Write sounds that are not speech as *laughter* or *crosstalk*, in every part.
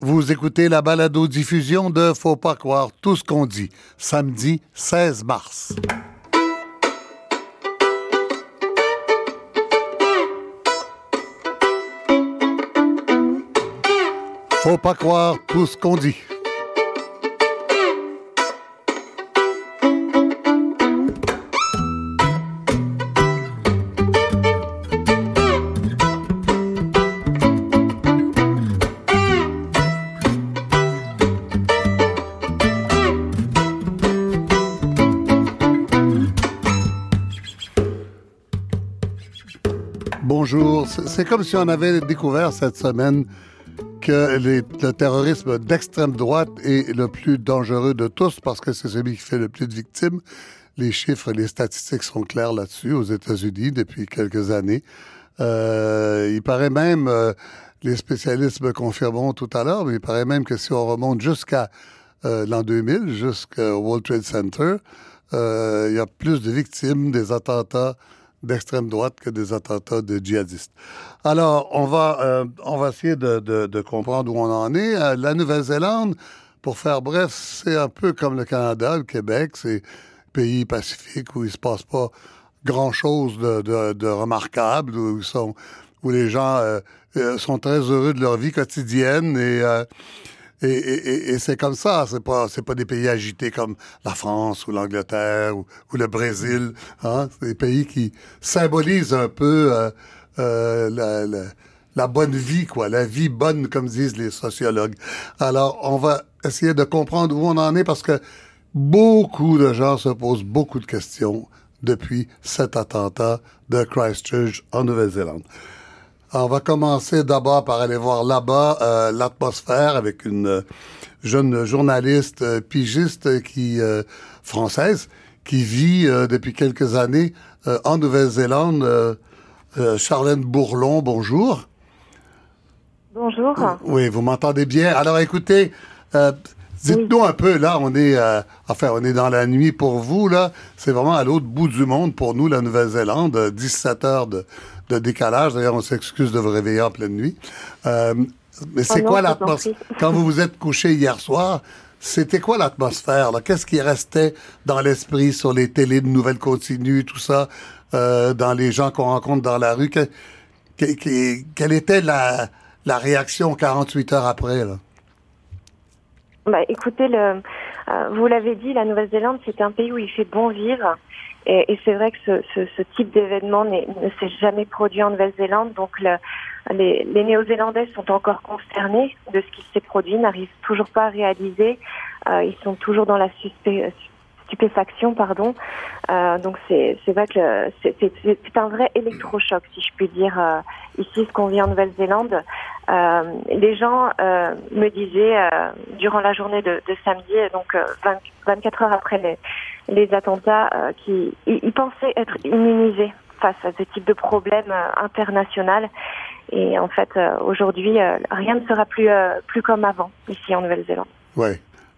Vous écoutez la balado-diffusion de Faut pas croire tout ce qu'on dit, samedi 16 mars. Faut pas croire tout ce qu'on dit. C'est comme si on avait découvert cette semaine que le terrorisme d'extrême droite est le plus dangereux de tous parce que c'est celui qui fait le plus de victimes. Les chiffres, les statistiques sont clairs là-dessus aux États-Unis depuis quelques années. Euh, il paraît même, euh, les spécialistes me confirmeront tout à l'heure, mais il paraît même que si on remonte jusqu'à euh, l'an 2000, jusqu'au World Trade Center, il y a plus de victimes des attentats d'extrême droite que des attentats de djihadistes. Alors, on va, euh, on va essayer de, comprendre où on en est. Euh, la Nouvelle-Zélande, pour faire bref, c'est un peu comme le Canada, le Québec, c'est pays pacifique où il se passe pas grand-chose de, remarquable, où les gens euh, sont très heureux de leur vie quotidienne et et, c'est comme ça. C'est pas, c'est pas des pays agités comme la France ou l'Angleterre ou, le Brésil. Hein? C'est des pays qui symbolisent un peu euh, euh, la, bonne vie, quoi, la vie bonne, comme disent les sociologues. Alors, on va essayer de comprendre où on en est parce que beaucoup de gens se posent beaucoup de questions depuis cet attentat de Christchurch en Nouvelle-Zélande. On va commencer d'abord par aller voir là-bas euh, l'atmosphère avec une euh, jeune journaliste euh, pigiste qui française qui vit depuis quelques années en Nouvelle-Zélande. Charlène Bourlon, bonjour. Bonjour. Oui, vous m'entendez bien? Alors écoutez, dites-nous un peu, là, on est, enfin, on est dans la nuit pour vous, là. C'est vraiment à l'autre bout du monde pour nous, la Nouvelle-Zélande, 17 heures de, de décalage. D'ailleurs, on s'excuse de vous réveiller en pleine nuit. Euh, mais c'est oh quoi l'atmosphère? Quand vous vous êtes couché hier soir, c'était quoi l'atmosphère? Qu'est-ce qui restait dans l'esprit sur les télés de nouvelles continues, tout ça, euh, dans les gens qu'on rencontre dans la rue? quelle était la, la, réaction 48 heures après? Là? Bah, écoutez, le, euh, vous l'avez dit, la Nouvelle-Zélande, c'est un pays où il fait bon vivre. Et, c'est vrai que ce, type d'événement ne s'est jamais produit en Nouvelle-Zélande, donc le, les, Néo-Zélandais sont encore concernés de ce qui s'est produit, n'arrivent toujours pas à réaliser. Euh, ils sont toujours dans la stupéfaction, pardon. Euh, donc c'est vrai que c'est un vrai électrochoc, si je puis dire, euh, ici ce qu'on vit en Nouvelle-Zélande. Euh, les gens euh, me disaient durant la journée de, de samedi, donc 24 heures après les, les attentats euh, qui ils, pensaient être immunisés face à ce type de problème euh, international. Et en fait, euh, aujourd'hui, rien ne sera plus plus comme avant ici en Nouvelle-Zélande. Oui.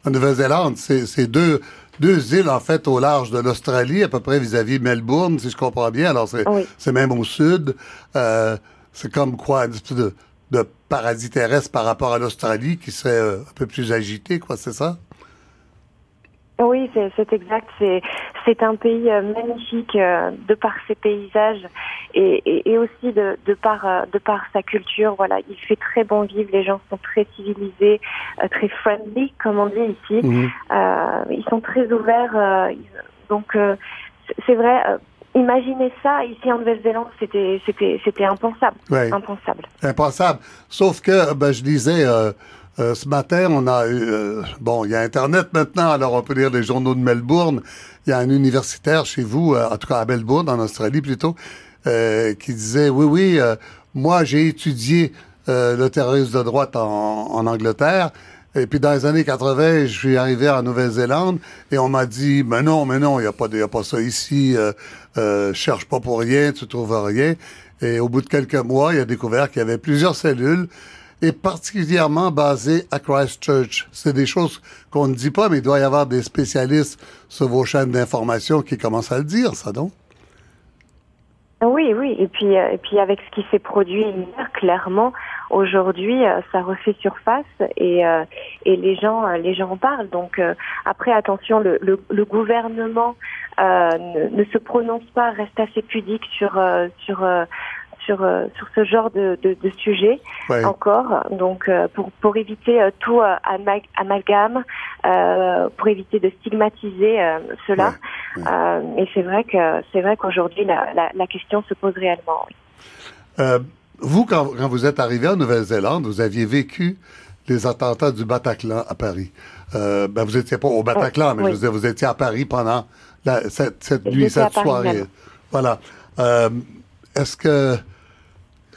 En Nouvelle-Zélande, c'est deux, deux îles, en fait, au large de l'Australie, à peu près vis-à-vis Melbourne, si je comprends bien. Alors, c'est même au sud. C'est comme quoi, une espèce de, de paradis terrestre par rapport à l'Australie qui serait un peu plus agité, quoi, c'est ça? Oui, c'est exact. C'est un pays euh, magnifique euh, de par ses paysages et, et, aussi de, de, par euh, de par sa culture. Voilà, il fait très bon vivre. Les gens sont très civilisés, très friendly, comme on dit ici. Mhm. ils sont très ouverts. donc c'est vrai. Imaginez ça ici en Nouvelle-Zélande, c'était c'était c'était impensable, impensable. Impensable. Sauf que ben, je disais euh, ce matin, on a eu... Euh, bon, il y a Internet maintenant, alors on peut lire les journaux de Melbourne. Il y a un universitaire chez vous, euh, en tout cas à Melbourne, en Australie plutôt, qui disait, oui, oui, moi j'ai étudié le terrorisme de droite en, Angleterre. Et puis dans les années 80, je suis arrivé en Nouvelle-Zélande et on m'a dit, mais non, mais non, il n'y a, pas a pas ça ici, euh, cherche pas pour rien, tu trouves rien. Et au bout de quelques mois, il a découvert qu'il y avait plusieurs cellules est particulièrement basé à Christchurch. C'est des choses qu'on ne dit pas, mais il doit y avoir des spécialistes sur vos chaînes d'information qui commencent à le dire, ça, non? Oui, oui. Et puis, euh, et puis avec ce qui s'est produit hier, clairement, aujourd'hui, ça refait surface et et les gens les gens en parlent. Donc après, attention, le, le, gouvernement ne, ne, se prononce pas, reste assez pudique sur sur sur, euh, sur ce genre de, de, de sujet encore. Donc, euh, pour, pour éviter euh, tout amalgame, pour éviter de stigmatiser cela. et c'est vrai que c'est vrai qu'aujourd'hui la, la, la, question se pose réellement. Vous, quand, quand, vous êtes arrivé en Nouvelle-Zélande, vous aviez vécu les attentats du Bataclan à Paris. ben, vous n'étiez pas au Bataclan, mais je veux dire, vous étiez à Paris pendant la, cette, cette nuit, cette soirée. Voilà. Est-ce que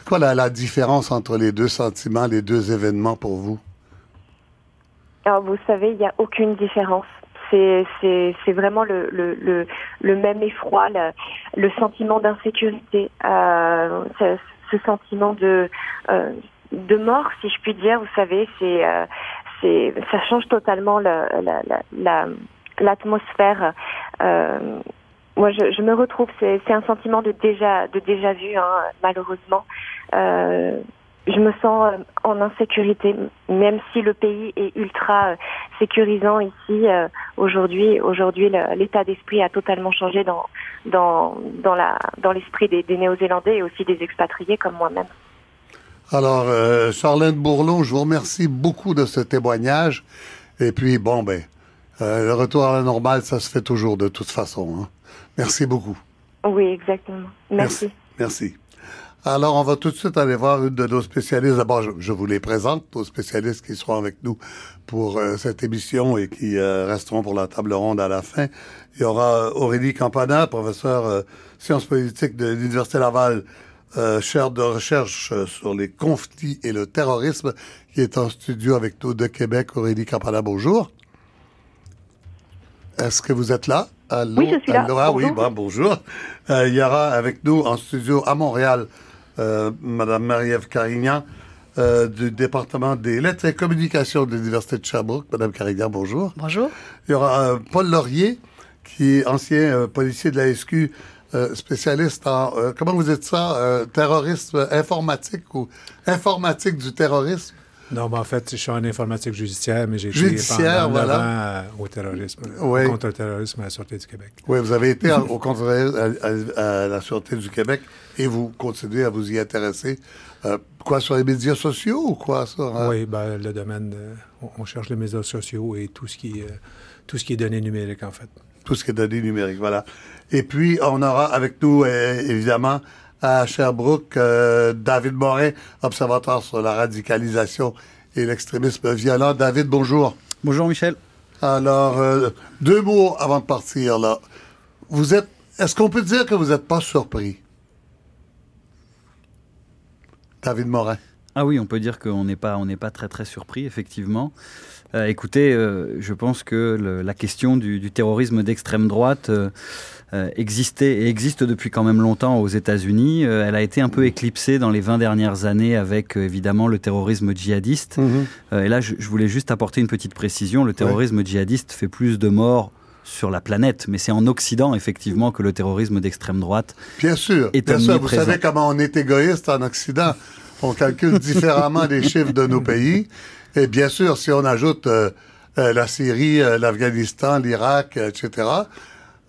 quoi la, différence entre les deux sentiments, les deux événements pour vous? Alors, vous savez, il n'y a aucune différence. C'est, vraiment le, le, le, même effroi, le, sentiment d'insécurité, euh, ce, sentiment de, euh, de mort, si je puis dire. Vous savez, c'est, euh, c'est, ça change totalement la, la, l'atmosphère moi, je, je, me retrouve. C'est un sentiment de déjà, de déjà vu, hein, malheureusement. Euh, je me sens euh, en insécurité, même si le pays est ultra euh, sécurisant ici. Euh, aujourd'hui, aujourd'hui, l'état d'esprit a totalement changé dans dans dans la dans l'esprit des, des Néo-Zélandais et aussi des expatriés comme moi-même. Alors, Charlène Bourlon, je vous remercie beaucoup de ce témoignage. Et puis, bon, ben, le retour à la normale, ça se fait toujours de toute façon. Hein. Merci beaucoup. Oui, exactement. Merci. Merci. Alors, on va tout de suite aller voir une de nos spécialistes. D'abord, je, vous les présente, nos spécialistes qui seront avec nous pour euh, cette émission et qui euh, resteront pour la table ronde à la fin. Il y aura Aurélie Campana, professeur euh, sciences politiques de l'Université Laval, chaire de recherche sur les conflits et le terrorisme, qui est en studio avec nous de Québec. Aurélie Campana, bonjour. Est-ce que vous êtes là? oui, je suis là. Ah oui, bonjour. Euh, il y aura avec nous en studio à Montréal euh, Madame Marie-Ève Carignan euh, du département des lettres et communications de l'Université de Sherbrooke. Madame Carignan, bonjour. Bonjour. Il y aura Paul Laurier, qui est ancien policier de la SQ, spécialiste en, comment vous dites ça, terrorisme informatique ou informatique du terrorisme? Non, mais en fait, je suis en informatique judiciaire, mais j'ai été pendant voilà. ans euh, au terrorisme, oui. contre le terrorisme à la Sûreté du Québec. Oui, vous avez été au contre à, la Sûreté du Québec et vous continuez à vous y intéresser. Euh, quoi, sur les médias sociaux ou quoi, ça? Hein? Oui, ben, le domaine, on, cherche les médias sociaux et tout ce qui, euh, tout ce qui est données numériques, en fait. Tout ce qui est données numériques, voilà. Et puis, on aura avec nous, évidemment, à Sherbrooke, euh, David Morin, observateur sur la radicalisation et l'extrémisme violent. David, bonjour. Bonjour Michel. Alors, euh, deux mots avant de partir là. Vous êtes, est-ce qu'on peut dire que vous n'êtes pas surpris, David Morin? Ah oui, on peut dire qu'on n'est pas, on n'est pas très très surpris, effectivement. Euh, écoutez, je pense que la question du, terrorisme d'extrême droite euh, existait et existe depuis quand même longtemps aux États-Unis. Euh, elle a été un peu éclipsée dans les 20 dernières années avec euh, évidemment le terrorisme djihadiste. Mhm. et là, je, voulais juste apporter une petite précision. Le terrorisme djihadiste fait plus de morts sur la planète, mais c'est en Occident effectivement que le terrorisme d'extrême droite. Bien sûr, est bien sûr. Vous savez comment on est égoïste en Occident. On calcule différemment les chiffres de nos pays. Et bien sûr, si on ajoute la Syrie, l'Afghanistan, l'Irak, etc.,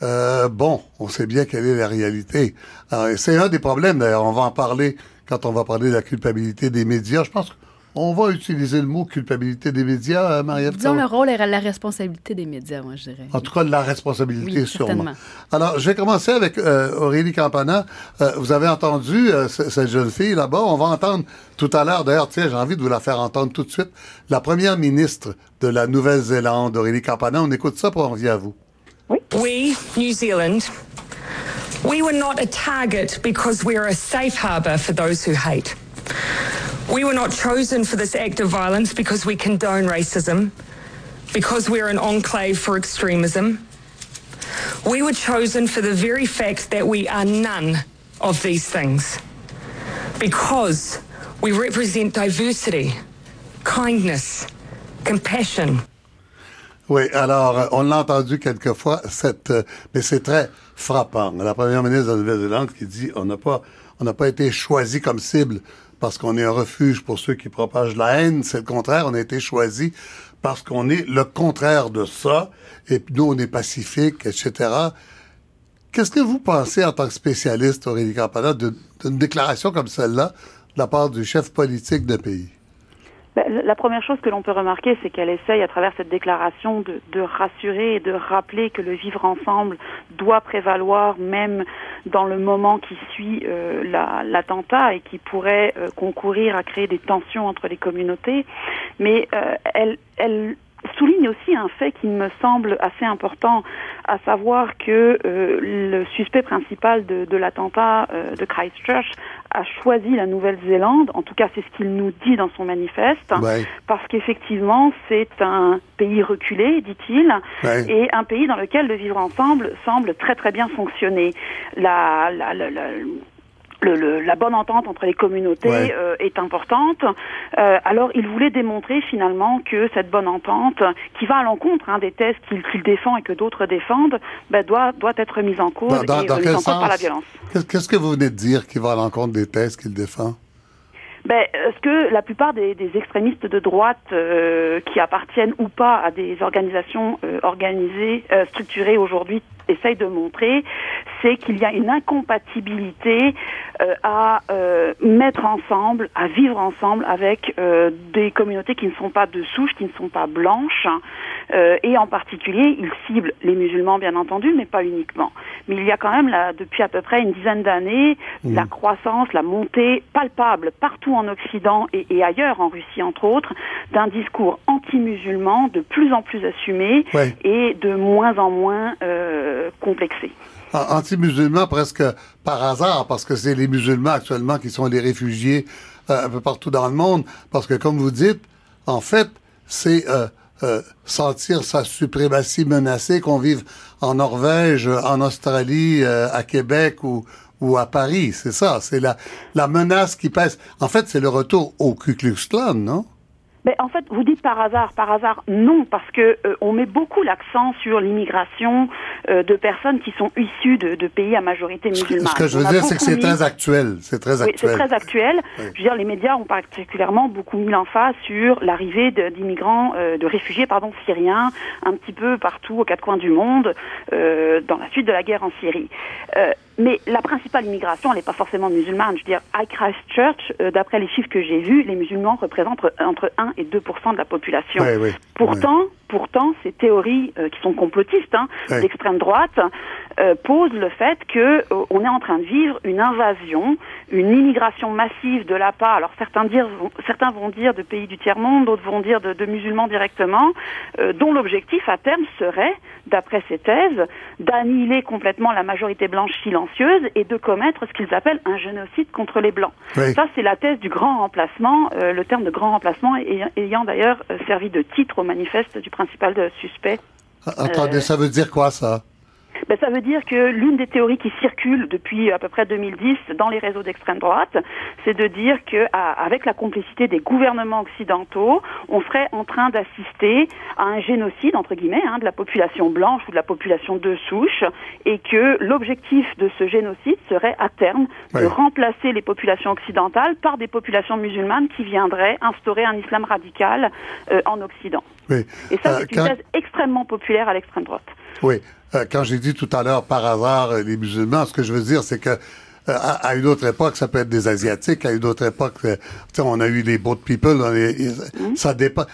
euh, bon, on sait bien quelle est la réalité. C'est un des problèmes, d'ailleurs. On va en parler quand on va parler de la culpabilité des médias. Je pense qu'on va utiliser le mot culpabilité des médias, euh, Marie-Ève. Disons le rôle et la responsabilité des médias, moi, je dirais. En tout cas, la responsabilité, oui, sûrement. Alors, je vais commencer avec euh, Aurélie Campana. vous avez entendu cette jeune fille là-bas. On va entendre tout à l'heure, d'ailleurs, tiens, j'ai envie de vous la faire entendre tout de suite. La première ministre de la Nouvelle-Zélande, Aurélie Campana. On écoute ça, pour on revient à vous. We, New Zealand, we were not a target because we're a safe harbour for those who hate. We were not chosen for this act of violence because we condone racism, because we're an enclave for extremism. We were chosen for the very fact that we are none of these things, because we represent diversity, kindness, compassion. Oui, alors, euh, on l'a entendu quelquefois, euh, mais c'est très frappant. La première ministre de la Nouvelle-Zélande qui dit on n'a pas, on n'a pas été choisi comme cible parce qu'on est un refuge pour ceux qui propagent la haine. C'est le contraire. On a été choisi parce qu'on est le contraire de ça. Et nous, on est pacifique, etc. Qu'est-ce que vous pensez en tant que spécialiste, Aurélie Campana, d'une déclaration comme celle-là de la part du chef politique de pays? Ben, la première chose que l'on peut remarquer, c'est qu'elle essaye, à travers cette déclaration, de, rassurer et de rappeler que le vivre ensemble doit prévaloir même dans le moment qui suit euh, l'attentat et qui pourrait euh, concourir à créer des tensions entre les communautés. Mais euh, elle, elle souligne aussi un fait qui me semble assez important, à savoir que le suspect principal de, l'attentat de Christchurch a choisi la Nouvelle-Zélande, en tout cas c'est ce qu'il nous dit dans son manifeste, parce qu'effectivement c'est un pays reculé, dit-il, et un pays dans lequel le vivre ensemble semble très très bien fonctionner. La, la, la, le, la bonne entente entre les communautés euh, est importante. Euh, alors, il voulait démontrer finalement que cette bonne entente, qui va à l'encontre hein, des thèses qu'il défend et que d'autres défendent, ben, doit, doit être mise en cause et euh, mise en cause par la violence. Qu'est-ce que vous venez de dire qui va à l'encontre des thèses qu'il défend ben, ce que la plupart des, des extrémistes de droite euh, qui appartiennent ou pas à des organisations euh, organisées, euh, structurées aujourd'hui, essayent de montrer, c'est qu'il y a une incompatibilité à mettre ensemble, à vivre ensemble avec des communautés qui ne sont pas de souche, qui ne sont pas blanches, et en particulier, ils ciblent les musulmans, bien entendu, mais pas uniquement. Mais il y a quand même, là, depuis à peu près une dizaine d'années, mmh. la croissance, la montée palpable partout en Occident et, ailleurs, en Russie entre autres, d'un discours anti-musulman de plus en plus assumé et de moins en moins euh, complexé. Anti-musulman presque par hasard, parce que c'est les musulmans actuellement qui sont les réfugiés euh, un peu partout dans le monde, parce que comme vous dites, en fait, c'est euh, sentir sa suprématie menacée, qu'on vive en Norvège, en Australie, à Québec ou, ou à Paris, c'est ça, c'est la, la menace qui pèse. En fait, c'est le retour au Ku Klux Klan, non? En fait, vous dites par hasard, par hasard, non, parce que euh, on met beaucoup l'accent sur l'immigration euh, de personnes qui sont issues de, de, pays à majorité musulmane. Ce que je veux dire, c'est que c'est très actuel, c'est très actuel. Oui, c'est très actuel. Je veux dire, les médias ont particulièrement beaucoup mis l'emphase sur l'arrivée d'immigrants, euh, de, réfugiés, pardon, syriens, un petit peu partout aux quatre coins du monde, dans la suite de la guerre en Syrie. Mais la principale immigration, elle n'est pas forcément musulmane. Je veux dire, à Christchurch, euh, d'après les chiffres que j'ai vus, les musulmans représentent entre 1 et 2% de la population. pourtant, pourtant, ces théories euh, qui sont complotistes hein, d'extrême droite euh, posent le fait que on est en train de vivre une invasion, une immigration massive de la part. Alors certains dire, certains vont dire de pays du tiers monde, d'autres vont dire de, de musulmans directement, dont l'objectif à terme serait, d'après ces thèses, d'annihiler complètement la majorité blanche silencieuse et de commettre ce qu'ils appellent un génocide contre les Blancs. Ça, c'est la thèse du grand remplacement, euh, le terme de grand remplacement ayant, d'ailleurs euh, servi de titre au manifeste du principal de suspect. Ah, attendez, ça veut dire quoi ça? Ben, ça veut dire que l'une des théories qui circulent depuis à peu près 2010 dans les réseaux d'extrême droite, c'est de dire que avec la complicité des gouvernements occidentaux, on serait en train d'assister à un génocide entre guillemets hein, de la population blanche ou de la population de souche, et que l'objectif de ce génocide serait à terme de remplacer les populations occidentales par des populations musulmanes qui viendraient instaurer un islam radical euh, en Occident. Et ça, euh, c'est une thèse extrêmement populaire à l'extrême droite. Oui. Euh, quand j'ai dit tout à l'heure par hasard euh, les musulmans, ce que je veux dire, c'est que euh, à, une autre époque, ça peut être des Asiatiques. À une autre époque, on a eu les boat people. Mmh. Ça dépend.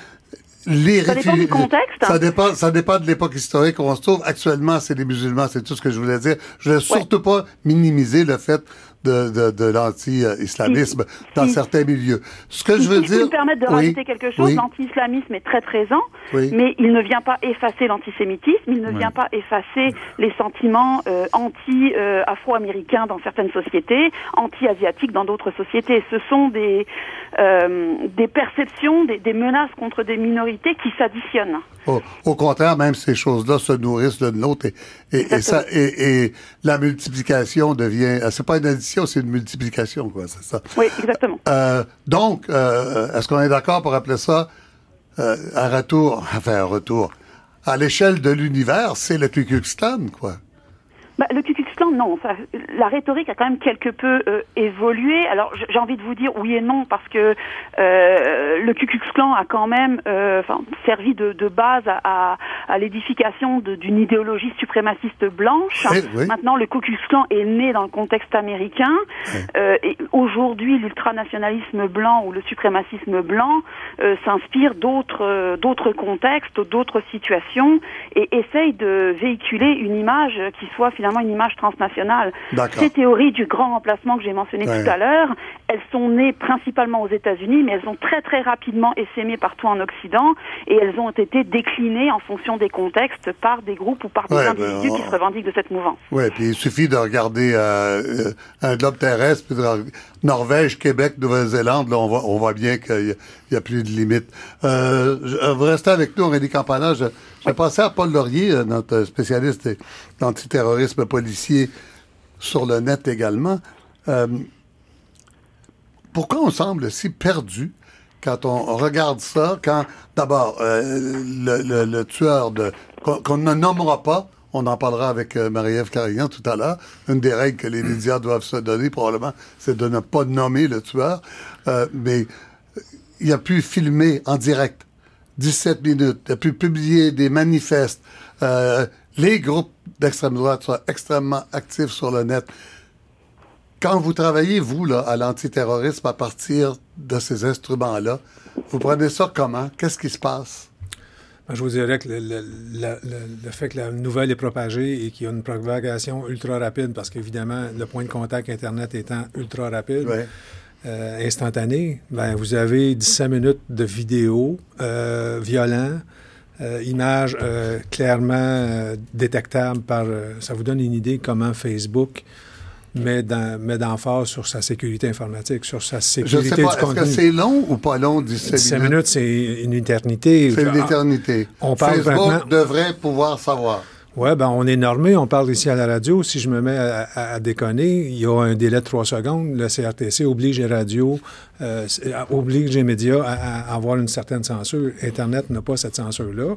Les ça dépend du contexte. Ça dépend, ça dépend de l'époque historique où on se trouve. Actuellement, c'est les musulmans. C'est tout ce que je voulais dire. Je voulais surtout pas minimiser le fait de, de, de l'anti-islamisme dans certains milieux. Ce que je veux dire... Si me permettre de rajouter quelque chose, l'anti-islamisme est très présent, mais il ne vient pas effacer l'antisémitisme, il ne vient pas effacer les sentiments euh, anti-afro-américains dans certaines sociétés, anti-asiatiques dans d'autres sociétés. Ce sont des, euh, des perceptions, des, des menaces contre des minorités qui s'additionnent. Au, contraire, même ces choses-là se nourrissent l'une de l'autre et, et, ça, et, et, la multiplication devient. C'est pas une addition, c'est une multiplication, quoi. C'est ça. Oui, exactement. Euh, donc, euh, est-ce qu'on est d'accord pour appeler ça euh, un retour, *laughs* enfin un retour à l'échelle de l'univers, c'est le Ku Klux Klan, quoi? Bah, le Ku Klux Non. la rhétorique a quand même quelque peu euh, évolué. Alors, j'ai envie de vous dire oui et non, parce que euh, le Ku Klux Klan a quand même euh, servi de, base à, l'édification d'une idéologie suprémaciste blanche. Maintenant, le Ku Klux Klan est né dans le contexte américain. et aujourd'hui, l'ultranationalisme blanc ou le suprémacisme blanc s'inspire d'autres d'autres contextes, d'autres situations, et essaye de véhiculer une image qui soit finalement une image transnationale. Ces théories du grand remplacement que j'ai mentionné tout à l'heure, elles sont nées principalement aux États-Unis, mais elles ont très très rapidement essaimé partout en Occident et elles ont été déclinées en fonction des contextes par des groupes ou par des individus ben, qui se revendiquent de cette mouvance. Oui, puis il suffit de regarder euh, euh, un globe terrestre, puis de Norvège, Québec, Nouvelle-Zélande, là on voit, on voit bien qu'il n'y a, plus de limites. Euh, vous restez avec nous, Aurélie Campana. Je, vais passer à Paul Laurier, euh, notre spécialiste d'antiterrorisme policier sur le net également. Euh, pourquoi on semble si perdu quand on regarde ça, quand d'abord euh, le, tueur de qu'on ne nommera pas, on en parlera avec Marie-Ève Carignan tout à l'heure. Une des règles que les médias doivent se donner, probablement, c'est de ne pas nommer le tueur. mais il a pu filmer en direct 17 minutes, il a pu publier des manifestes. Euh, les groupes d'extrême droite sont extrêmement actifs sur le net. Quand vous travaillez, vous, là, à l'antiterrorisme à partir de ces instruments-là, vous prenez ça comment? Qu'est-ce qui se passe? Ben, je vous dirais que le, fait que la nouvelle est propagée et qu'il y a une propagation ultra rapide, parce qu'évidemment, le point de contact Internet étant ultra rapide, euh, instantané, ben, vous avez 17 minutes de vidéo euh, violent, euh, images euh, clairement détectables par... ça vous donne une idée comment Facebook met, d'emphase sur sa sécurité informatique, sur sa sécurité Je sais pas, Est-ce que c'est long ou pas long, 17, 17 minutes? c'est une éternité. C'est une éternité. On parle Facebook devrait pouvoir savoir. Oui, ben on est normé, on parle ici à la radio. Si je me mets à, déconner, il y a un délai de trois secondes. Le CRTC oblige les radios, euh, oblige les médias à, avoir une certaine censure. Internet n'a pas cette censure-là.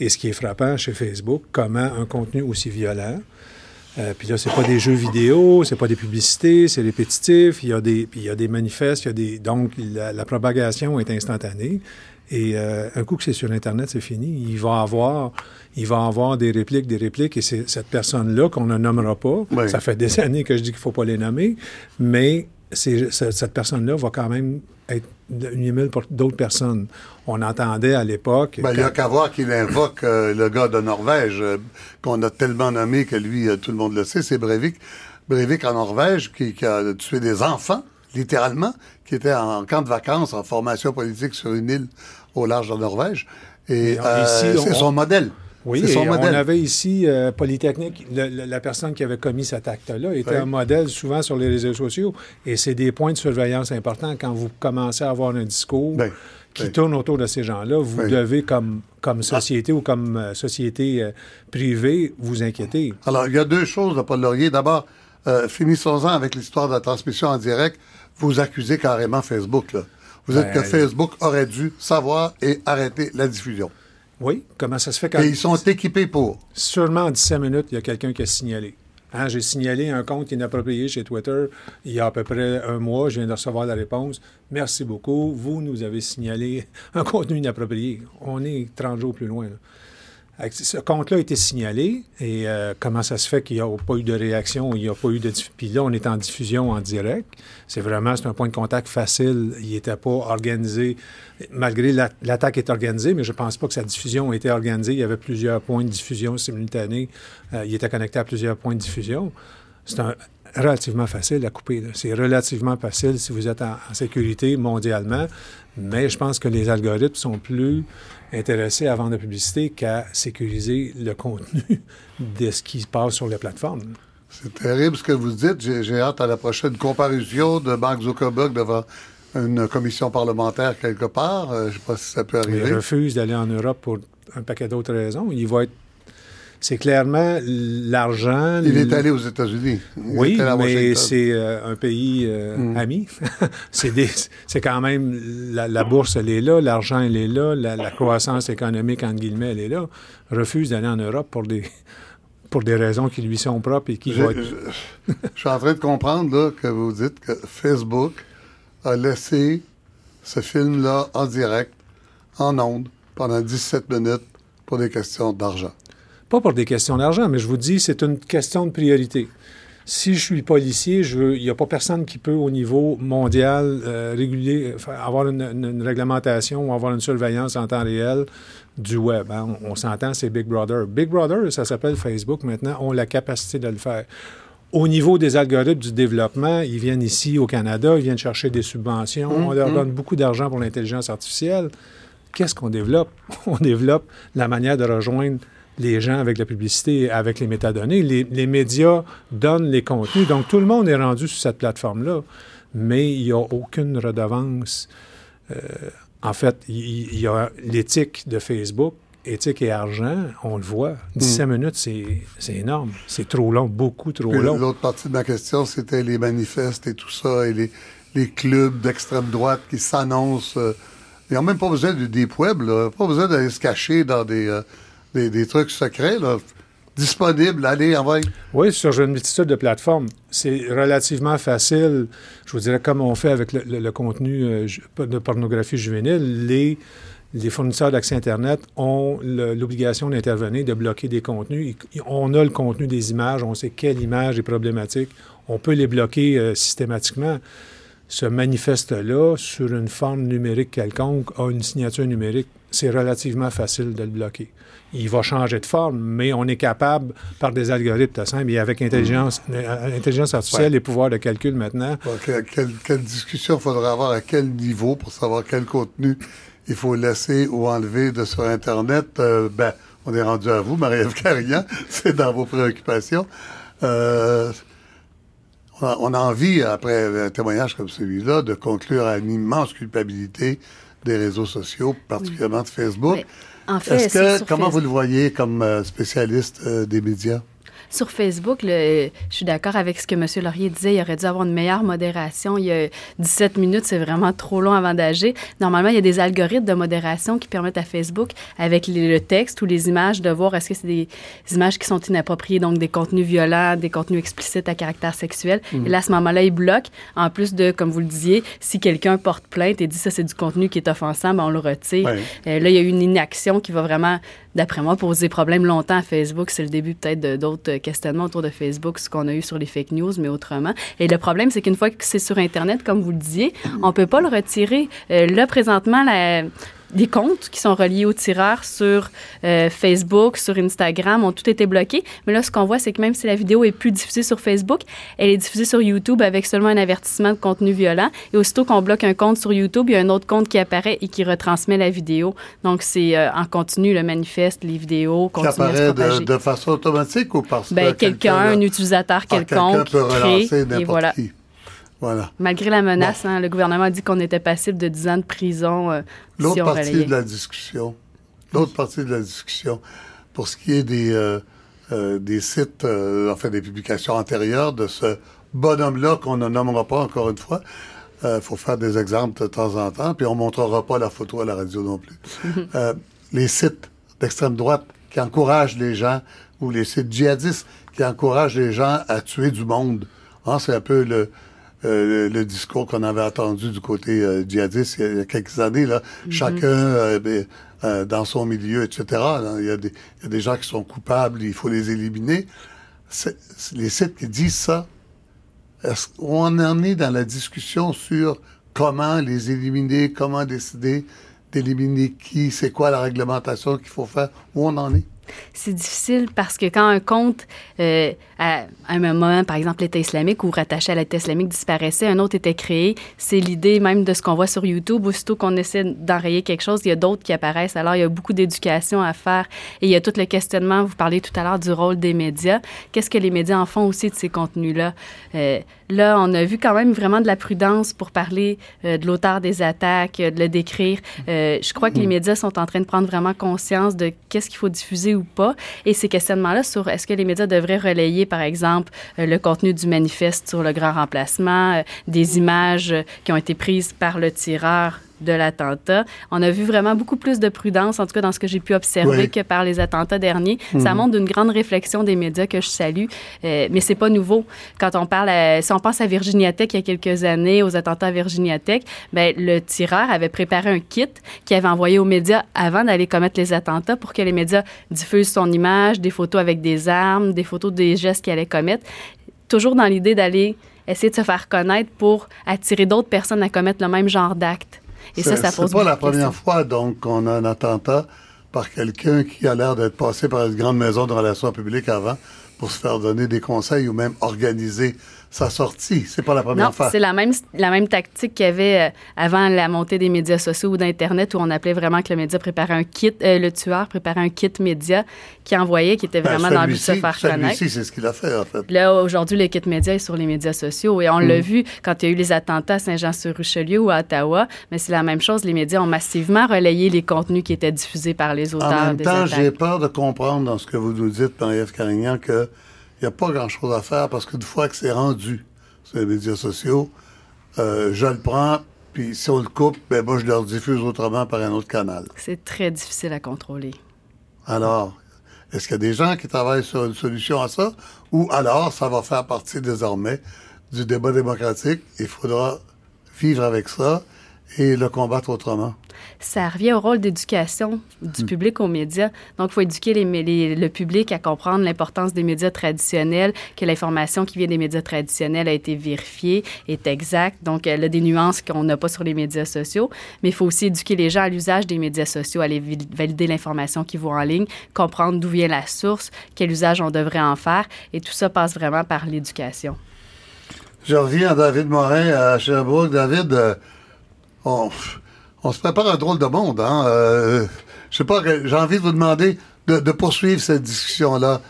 Et ce qui est frappant chez Facebook, comment un contenu aussi violent, euh, puis là, c'est pas des jeux vidéo, c'est pas des publicités, c'est répétitif. Il y a des, puis il y a des manifestes, il y a des, donc la propagation est instantanée. Et euh, un coup que c'est sur Internet, c'est fini. Il va avoir, il va avoir des répliques, des répliques, et c'est cette personne-là qu'on ne nommera pas. Ça fait des années que je dis qu'il faut pas les nommer, mais cette personne-là va quand même être une email pour d'autres personnes. On entendait à l'époque. Ben, il n'y a qu'à voir qu'il invoque euh, le gars de Norvège, euh, qu'on a tellement nommé que lui, tout le monde le sait, c'est Breivik. Breivik en Norvège, qui, qui a tué des enfants littéralement, qui était en camp de vacances, en formation politique sur une île au large de Norvège. Et, euh, c'est son modèle. Oui, son modèle. on avait ici euh, Polytechnique, la personne qui avait commis cet acte-là était un modèle souvent sur les réseaux sociaux. Et c'est des points de surveillance importants quand vous commencez à avoir un discours ben, qui ben. tourne autour de ces gens-là. Vous ben. devez, comme, comme société ou comme euh, société privée, vous inquiéter. Alors, il y a deux choses, Paul Laurier. D'abord, finissons-en avec l'histoire de la transmission en direct vous accusez carrément Facebook. Là. Vous dites que ben, Facebook aurait dû savoir et arrêter la diffusion. Oui, comment ça se fait quand... Et ils sont équipés pour. Sûrement en 17 minutes, il y a quelqu'un qui a signalé. Hein, j'ai signalé un compte inapproprié chez Twitter il y a à peu près un mois. Je viens de recevoir la réponse. Merci beaucoup. Vous nous avez signalé *laughs* un contenu inapproprié. On est 30 jours plus loin. Là. Ce compte-là a été signalé et euh, comment ça se fait qu'il n'y a pas eu de réaction, il n'y a pas eu de... Puis là, on est en diffusion en direct. C'est vraiment, c'est un point de contact facile. Il n'était pas organisé, malgré l'attaque est organisée, mais je ne pense pas que sa diffusion a été organisée. Il y avait plusieurs points de diffusion simultanés. Euh, il était connecté à plusieurs points de diffusion. C'est relativement facile à couper. C'est relativement facile si vous êtes en, sécurité mondialement, mais je pense que les algorithmes sont plus intéressés à vendre la publicité qu'à sécuriser le contenu *laughs* de ce qui se passe sur les plateformes. C'est terrible ce que vous dites. J'ai hâte à la prochaine comparution de Mark Zuckerberg devant une commission parlementaire quelque part. Euh, je ne sais pas si ça peut arriver. Il refuse d'aller en Europe pour un paquet d'autres raisons. Il va être c'est clairement l'argent. Il est allé aux États-Unis. Oui, mais c'est euh, un pays euh, mm. ami. *laughs* c'est quand même la, bourse, elle est là, l'argent, elle est là, la, croissance économique entre guillemets, elle est là. Refuse d'aller en Europe pour des pour des raisons qui lui sont propres et qui Je, vont être- je- je suis en train de comprendre là, que vous dites que Facebook a laissé ce film-là en direct, en ondes, pendant 17 minutes pour des questions d'argent. Pas pour des questions d'argent, mais je vous dis, c'est une question de priorité. Si je suis policier, il n'y a pas personne qui peut, au niveau mondial, euh, réguler, avoir une, une- une réglementation ou avoir une surveillance en temps réel du web. hein. On, on s'entend, c'est Big Brother. Big Brother, ça s'appelle Facebook maintenant, ont la capacité de le faire. Au niveau des algorithmes du développement, ils viennent ici au Canada, ils viennent chercher des subventions, on leur donne beaucoup d'argent pour l'intelligence artificielle. Qu'est-ce qu'on développe? *laughs* On développe la manière de rejoindre les gens avec la publicité, avec les métadonnées. Les, les médias donnent les contenus. Donc, tout le monde est rendu sur cette plateforme-là, mais il n'y a aucune redevance. Euh, en fait, il y, a l'éthique de Facebook, éthique et argent, on le voit. 17 minutes, c'est énorme. C'est trop long, beaucoup trop Puis long. L'autre partie de ma question, c'était les manifestes et tout ça, et les, les clubs d'extrême droite qui s'annoncent. euh, ils n'ont même pas besoin du deep web, là. pas besoin d'aller se cacher dans des, euh, des, trucs secrets. Là. Allez, envoie. Oui, sur une multitude de plateformes. C'est relativement facile, je vous dirais, comme on fait avec le, contenu euh, de pornographie juvénile, les, fournisseurs d'accès Internet ont l'obligation d'intervenir, de bloquer des contenus. On a le contenu des images, on sait quelle image est problématique. On peut les bloquer euh, systématiquement. Ce manifeste-là, sur une forme numérique quelconque, a une signature numérique. C'est relativement facile de le bloquer. Il va changer de forme, mais on est capable, par des algorithmes tout simple, et avec intelligence, euh, intelligence artificielle Ouais. et pouvoir de calcul maintenant, Bon, que- quelle, quelle discussion faudrait avoir à quel niveau pour savoir quel contenu il faut laisser ou enlever de sur Internet? Euh, ben, on est rendu à vous, Marie-Ève Carignan. *laughs* C'est dans vos préoccupations. Euh, on, a, on a envie, après un témoignage comme celui-là, de conclure à une immense culpabilité des réseaux sociaux, particulièrement de Facebook. Mais en fait, Est-ce que, comment vous le voyez comme euh, spécialiste euh, des médias? Sur Facebook, le- je suis d'accord avec ce que M. Laurier disait. Il aurait dû avoir une meilleure modération. Il y a 17 minutes, c'est vraiment trop long avant d'agir. Normalement, il y a des algorithmes de modération qui permettent à Facebook, avec les- le texte ou les images, de voir est-ce que c'est des images qui sont inappropriées, donc des contenus violents, des contenus explicites à caractère sexuel. Et là, à ce moment-là, il bloque. En plus de, comme vous le disiez, si quelqu'un porte plainte et dit ça, c'est du contenu qui est offensant, ben, on le retire. Ouais. Euh, là, il y a eu une inaction qui va vraiment, d'après moi, poser problème longtemps à Facebook. C'est le début peut-être d'autres euh, questionnements autour de Facebook, ce qu'on a eu sur les fake news, mais autrement. Et le problème, c'est qu'une fois que c'est sur Internet, comme vous le disiez, on peut pas le retirer. Euh, là, présentement, la- des comptes qui sont reliés au tireur sur euh, Facebook, sur Instagram ont tout été bloqués. Mais là, ce qu'on voit, c'est que même si la vidéo est plus diffusée sur Facebook, elle est diffusée sur YouTube avec seulement un avertissement de contenu violent. Et aussitôt qu'on bloque un compte sur YouTube, il y a un autre compte qui apparaît et qui retransmet la vidéo. Donc, c'est euh, en continu le manifeste, les vidéos, Qui apparaît de, façon automatique ou parce Ben, que quelqu'un, un utilisateur Ah, quelqu'un quelconque, peut crée, et voilà. qui? Voilà. Malgré la menace, hein, le gouvernement a dit qu'on était passible de 10 ans de prison euh, L'autre si partie relayait. de la discussion, l'autre partie de la discussion, pour ce qui est des, euh, euh, des sites, euh, enfin des publications antérieures de ce bonhomme-là qu'on ne nommera pas encore une fois, il faut faire des exemples de temps en temps, puis on montrera pas la photo à la radio non plus. *laughs* Euh, les sites d'extrême droite qui encouragent les gens, ou les sites djihadistes qui encouragent les gens à tuer du monde. Hein, c'est un peu le, euh, le, discours qu'on avait entendu du côté euh, djihadiste il y a- quelques années. Là. Chacun euh, ben, dans son milieu, etc. là. Il, y a des, il y a des gens qui sont coupables, il faut les éliminer. Les sites qui disent ça, est-ce qu'on en est dans la discussion sur comment les éliminer, comment décider d'éliminer qui, c'est quoi la réglementation qu'il faut faire, où on en est? C'est difficile parce que quand un compte, euh, à un moment, par exemple, l'État islamique ou rattaché à l'État islamique disparaissait, un autre était créé. C'est l'idée même de ce qu'on voit sur YouTube. Aussitôt qu'on essaie d'enrayer quelque chose, il y a d'autres qui apparaissent. Alors, il y a beaucoup d'éducation à faire. Et il y a tout le questionnement, vous parlez tout à l'heure du rôle des médias. Qu'est-ce que les médias en font aussi de ces contenus-là? Euh, là, on a vu quand même vraiment de la prudence pour parler euh, de l'auteur des attaques, euh, de le décrire. Euh, je crois que les médias sont en train de prendre vraiment conscience de qu'est-ce qu'il faut diffuser ou pas. Et ces questionnements-là sur est-ce que les médias devraient relayer, par exemple, euh, le contenu du manifeste sur le grand remplacement, des images euh, qui ont été prises par le tireur? De l'attentat. On a vu vraiment beaucoup plus de prudence, en tout cas dans ce que j'ai pu observer, que par les attentats derniers. Ça Mhm. montre d'une grande réflexion des médias que je salue, euh, mais c'est pas nouveau. Quand on parle, à- si on pense à Virginia Tech il y a quelques années, aux attentats à Virginia Tech, ben, le tireur avait préparé un kit qu'il avait envoyé aux médias avant d'aller commettre les attentats pour que les médias diffusent son image, des photos avec des armes, des photos des gestes qu'il allait commettre, toujours dans l'idée d'aller essayer de se faire connaître pour attirer d'autres personnes à commettre le même genre d'acte. Et ça, C'est- ça pose C'est pas la première fois, donc, qu'on a un attentat par quelqu'un qui a l'air d'être passé par une grande maison de relations publiques avant pour se faire donner des conseils ou même organiser sa sortie. C'est pas la première Non, fois. c'est la même, la même tactique qu'il y avait euh, avant la montée des médias sociaux ou d'Internet où on appelait vraiment que le média préparait un kit, euh, le tueur préparait un kit média qui envoyait, qui était Ben, vraiment dans le but de se faire connaître. C'est ce qu'il a fait, en fait. Là, aujourd'hui, le kit média est sur les médias sociaux et on Mm. l'a vu quand il y a eu les attentats à Saint-Jean-sur-Richelieu ou à Ottawa, mais c'est la même chose. Les médias ont massivement relayé les contenus qui étaient diffusés par les auteurs En même des temps, j'ai peur de comprendre dans ce que vous nous dites, Marie-Ève Carignan, qu'il n'y a pas grand-chose à faire parce qu'une fois que c'est rendu sur les médias sociaux, euh, je le prends, puis si on le coupe, ben moi, je le diffuse autrement par un autre canal. C'est très difficile à contrôler. Alors, est-ce qu'il y a des gens qui travaillent sur une solution à ça? Ou alors, ça va faire partie désormais du débat démocratique. Il faudra vivre avec ça et le combattre autrement. Ça revient au rôle d'éducation du public aux médias. Donc, il faut éduquer les, les- le public à comprendre l'importance des médias traditionnels, que l'information qui vient des médias traditionnels a été vérifiée, est exacte. Donc, elle a des nuances qu'on n'a pas sur les médias sociaux. Mais il faut aussi éduquer les gens à l'usage des médias sociaux, à aller valider l'information qu'ils voient en ligne, comprendre d'où vient la source, quel usage on devrait en faire. Et tout ça passe vraiment par l'éducation. Je reviens à David Morin à Sherbrooke. David, euh, on, on se prépare un drôle de monde. Hein? Euh, je sais pas, j'ai envie de vous demander de, de poursuivre cette discussion-là.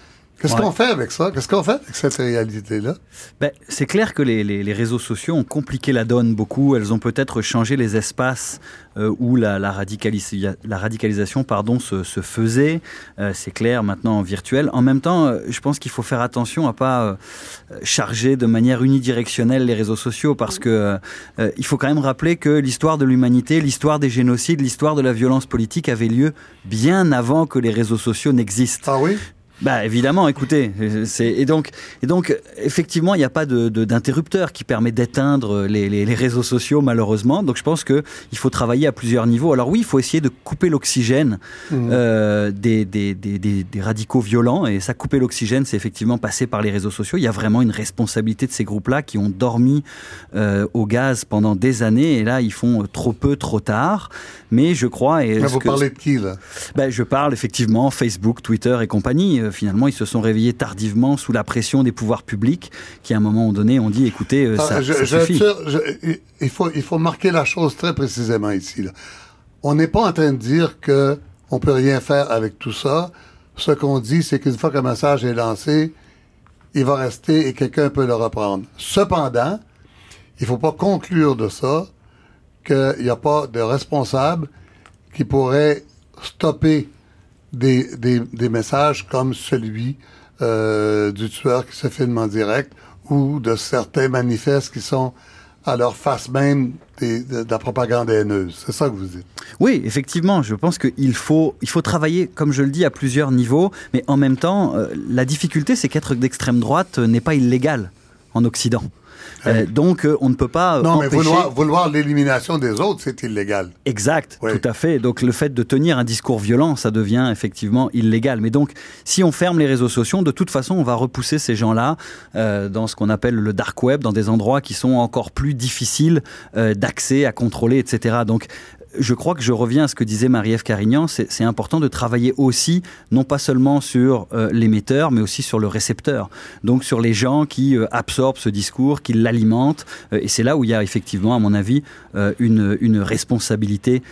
Qu'est-ce Ouais. qu'on fait avec ça? Qu'est-ce qu'on fait avec cette réalité-là? Ben, c'est clair que les, les- les réseaux sociaux ont compliqué la donne beaucoup. Elles ont peut-être changé les espaces euh, où la, la, radicalisa- la radicalisation pardon, se, se faisait. Euh, c'est clair maintenant en virtuel. En même temps, euh, je pense qu'il faut faire attention à pas euh, charger de manière unidirectionnelle les réseaux sociaux parce que il faut quand même rappeler que l'histoire de l'humanité, l'histoire des génocides, l'histoire de la violence politique avait lieu bien avant que les réseaux sociaux n'existent. Ah oui? Bah évidemment, écoutez, c'est et donc et donc effectivement il n'y a pas de d'interrupteur qui permet d'éteindre les, les, les réseaux sociaux malheureusement. Donc je pense que il faut travailler à plusieurs niveaux. Alors oui, il faut essayer de couper l'oxygène Mhm. euh, des, des, des, des, des radicaux violents et ça couper l'oxygène, c'est effectivement passer par les réseaux sociaux. Il y a vraiment une responsabilité de ces groupes-là qui ont dormi euh, au gaz pendant des années et là ils font trop peu trop tard. Mais je crois et Mais ce vous que- parlez de qui, là? ben, je parle effectivement Facebook, Twitter et compagnie. Euh, finalement, ils se sont réveillés tardivement sous la pression des pouvoirs publics qui, à un moment donné, ont dit écoutez, euh, Ah, ça, je- ça je suffit. il, faut, il faut marquer la chose très précisément ici. là. On n'est pas en train de dire que on peut rien faire avec tout ça. Ce qu'on dit, c'est qu'une fois qu'un message est lancé, il va rester et quelqu'un peut le reprendre. Cependant, il faut pas conclure de ça qu'il n'y a pas de responsable qui pourrait stopper des, des, messages comme celui euh, du tueur qui se filme en direct ou de certains manifestes qui sont à leur face même des- de, de la propagande haineuse. C'est ça que vous dites? Oui, effectivement, je pense qu'il faut, il faut travailler, comme je le dis, à plusieurs niveaux, mais en même temps, euh, la difficulté, c'est qu'être d'extrême droite euh, n'est pas illégal en Occident. Euh, donc, euh, on ne peut pas Non, mais vouloir, vouloir l'élimination des autres, c'est illégal. Exact, Oui. tout à fait. Donc le fait de tenir un discours violent, ça devient effectivement illégal. Mais donc, si on ferme les réseaux sociaux, de toute façon, on va repousser ces gens-là euh, dans ce qu'on appelle le dark web, dans des endroits qui sont encore plus difficiles euh, d'accès, à contrôler, etc. Donc je crois que je reviens à ce que disait Marie-Ève Carignan, c'est important de travailler aussi, non pas seulement sur euh, l'émetteur, mais aussi sur le récepteur. Donc sur les gens qui euh, absorbent ce discours, qui l'alimentent. Euh, et c'est là où il y a effectivement, à mon avis, une, une responsabilité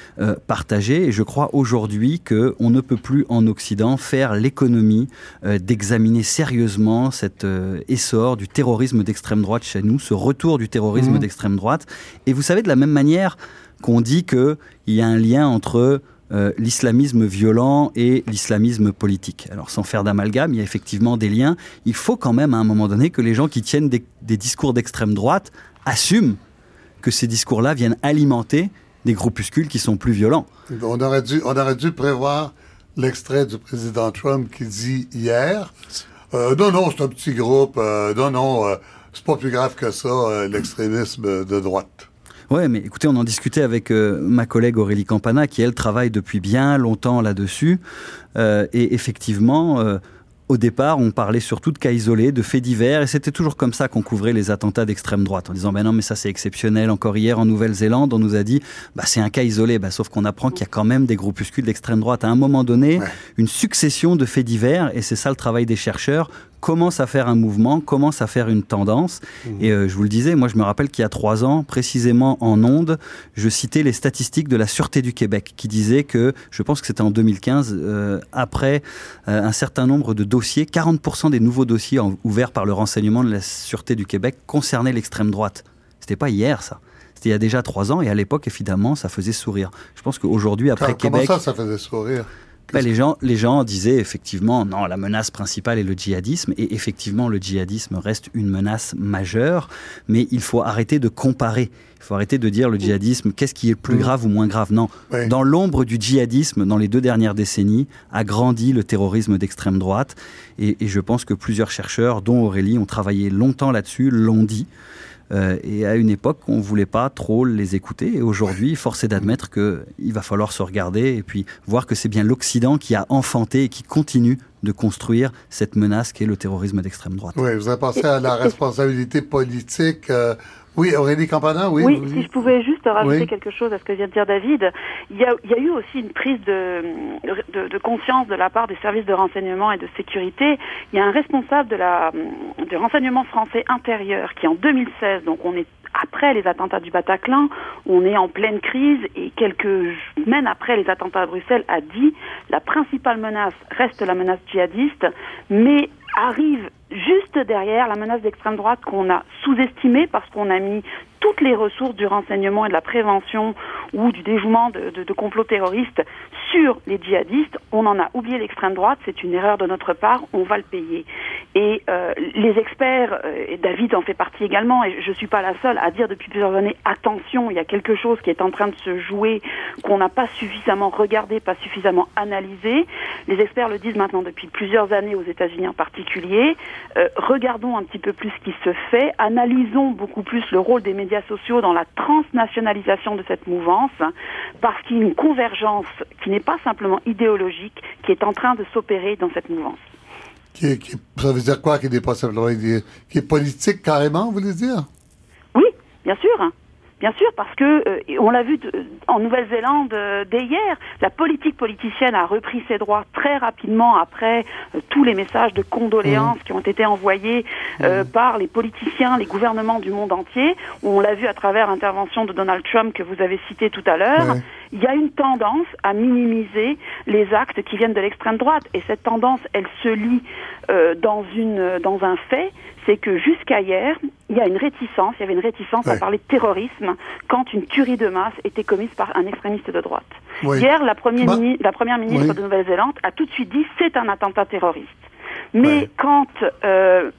partagée. Et je crois aujourd'hui qu'on ne peut plus en Occident faire l'économie d'examiner sérieusement cet essor du terrorisme d'extrême droite chez nous, ce retour du terrorisme Mhm. d'extrême droite. Et vous savez, de la même manière qu'on dit qu'il y a un lien entre euh, l'islamisme violent et l'islamisme politique. Alors sans faire d'amalgame, il y a effectivement des liens. Il faut quand même à un moment donné que les gens qui tiennent des, discours d'extrême droite assument que ces discours-là viennent alimenter des groupuscules qui sont plus violents. On aurait dû, on aurait dû prévoir l'extrait du président Trump qui dit hier euh, non, non, c'est un petit groupe, euh, non, non, euh, c'est pas plus grave que ça, l'extrémisme de droite. Ouais, mais écoutez, on en discutait avec ma collègue Aurélie Campana, qui elle travaille depuis bien longtemps là-dessus. et effectivement, au départ, on parlait surtout de cas isolés, de faits divers, et c'était toujours comme ça qu'on couvrait les attentats d'extrême droite, en disant ben non, mais ça c'est exceptionnel. Encore hier en Nouvelle-Zélande, on nous a dit bah c'est un cas isolé, bah, sauf qu'on apprend qu'il y a quand même des groupuscules d'extrême droite. À un moment donné, une succession de faits divers, et c'est ça le travail des chercheurs, commence à faire un mouvement, commence à faire une tendance. Mmh. Et euh, je vous le disais, moi je me rappelle qu'il y a trois ans, précisément en ondes, je citais les statistiques de la Sûreté du Québec qui disaient que, je pense que c'était en 2015, euh, après euh, un certain nombre de dossiers, 40% des nouveaux dossiers ouverts par le renseignement de la Sûreté du Québec concernaient l'extrême droite. C'était pas hier ça. C'était il y a déjà trois ans et à l'époque, évidemment, ça faisait sourire. Je pense qu'aujourd'hui, après Québec... Comment ça, ça faisait sourire? Bah, les, gens, les gens disaient effectivement, non, la menace principale est le djihadisme, et effectivement, le djihadisme reste une menace majeure, mais il faut arrêter de comparer. Il faut arrêter de dire le djihadisme, qu'est-ce qui est plus mm. grave ou moins grave? Non. Dans l'ombre du djihadisme, dans les deux dernières décennies, a grandi le terrorisme d'extrême droite. Et, et, je pense que plusieurs chercheurs, dont Aurélie, ont travaillé longtemps là-dessus, l'ont dit. Euh, et à une époque, on ne voulait pas trop les écouter. Et aujourd'hui, force est d'admettre qu'il va falloir se regarder et puis voir que c'est bien l'Occident qui a enfanté et qui continue de construire cette menace qui est le terrorisme d'extrême droite. Oui, vous avez pensé à la responsabilité politique. Euh, oui, Aurélie Campana, oui. Oui, si je pouvais juste rajouter quelque chose à ce que vient de dire David, il y a, il y a eu aussi une prise de, de, de, conscience de la part des services de renseignement et de sécurité. Il y a un responsable de la, du renseignement français intérieur qui en 2016, donc on est après les attentats du Bataclan, on est en pleine crise et quelques semaines après les attentats à Bruxelles a dit la principale menace reste la menace djihadiste, mais arrive juste derrière la menace d'extrême droite qu'on a sous-estimée parce qu'on a mis toutes les ressources du renseignement et de la prévention ou du déjouement de, complots terroristes sur les djihadistes. On en a oublié l'extrême droite, c'est une erreur de notre part, on va le payer. Et euh, les experts, euh, David en fait partie également, et je ne suis pas la seule à dire depuis plusieurs années, attention, il y a quelque chose qui est en train de se jouer, qu'on n'a pas suffisamment regardé, pas suffisamment analysé. Les experts le disent maintenant depuis plusieurs années aux États-Unis en particulier. Euh, regardons un petit peu plus ce qui se fait, analysons beaucoup plus le rôle des médias sociaux dans la transnationalisation de cette mouvance, parce qu'il y a une convergence qui n'est pas simplement idéologique, qui est en train de s'opérer dans cette mouvance. Qui, qui, ça veut dire quoi qui n'est pas simplement Qui est politique carrément, vous voulez dire? Oui, bien sûr. Bien sûr, parce que euh, on l'a vu en Nouvelle-Zélande euh, dès hier, la politique politicienne a repris ses droits très rapidement après euh, tous les messages de condoléances mmh. qui ont été envoyés mmh. par les politiciens, les gouvernements du monde entier. On l'a vu à travers l'intervention de Donald Trump que vous avez cité tout à l'heure. Il y a une tendance à minimiser les actes qui viennent de l'extrême droite, et cette tendance, elle se lit dans une dans un fait, c'est que jusqu'à hier, il y a une réticence, il y avait une réticence à parler de terrorisme quand une tuerie de masse était commise par un extrémiste de droite. Hier, la première, bah, la première ministre de Nouvelle-Zélande a tout de suite dit c'est un attentat terroriste. Mais quand euh,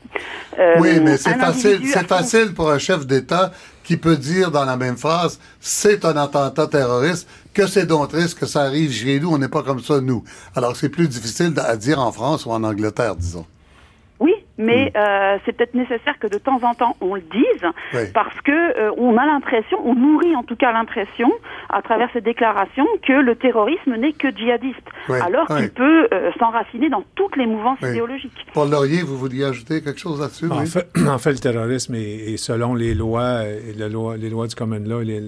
euh, oui, mais c'est facile, c'est facile pour un chef d'État qui peut dire dans la même phrase c'est un attentat terroriste que c'est donc triste que ça arrive chez nous, on n'est pas comme ça nous. Alors c'est plus difficile à dire en France ou en Angleterre, disons mais euh, c'est peut-être nécessaire que de temps en temps on le dise parce que euh, on a l'impression, on nourrit en tout cas l'impression à travers ces déclarations que le terrorisme n'est que djihadiste, alors qu'il peut euh, s'enraciner dans toutes les mouvances idéologiques. Paul Laurier, vous vouliez ajouter quelque chose là-dessus en, fait, *clears throat* en, fait, le terrorisme est, selon les lois, et la loi, les lois du common law, les,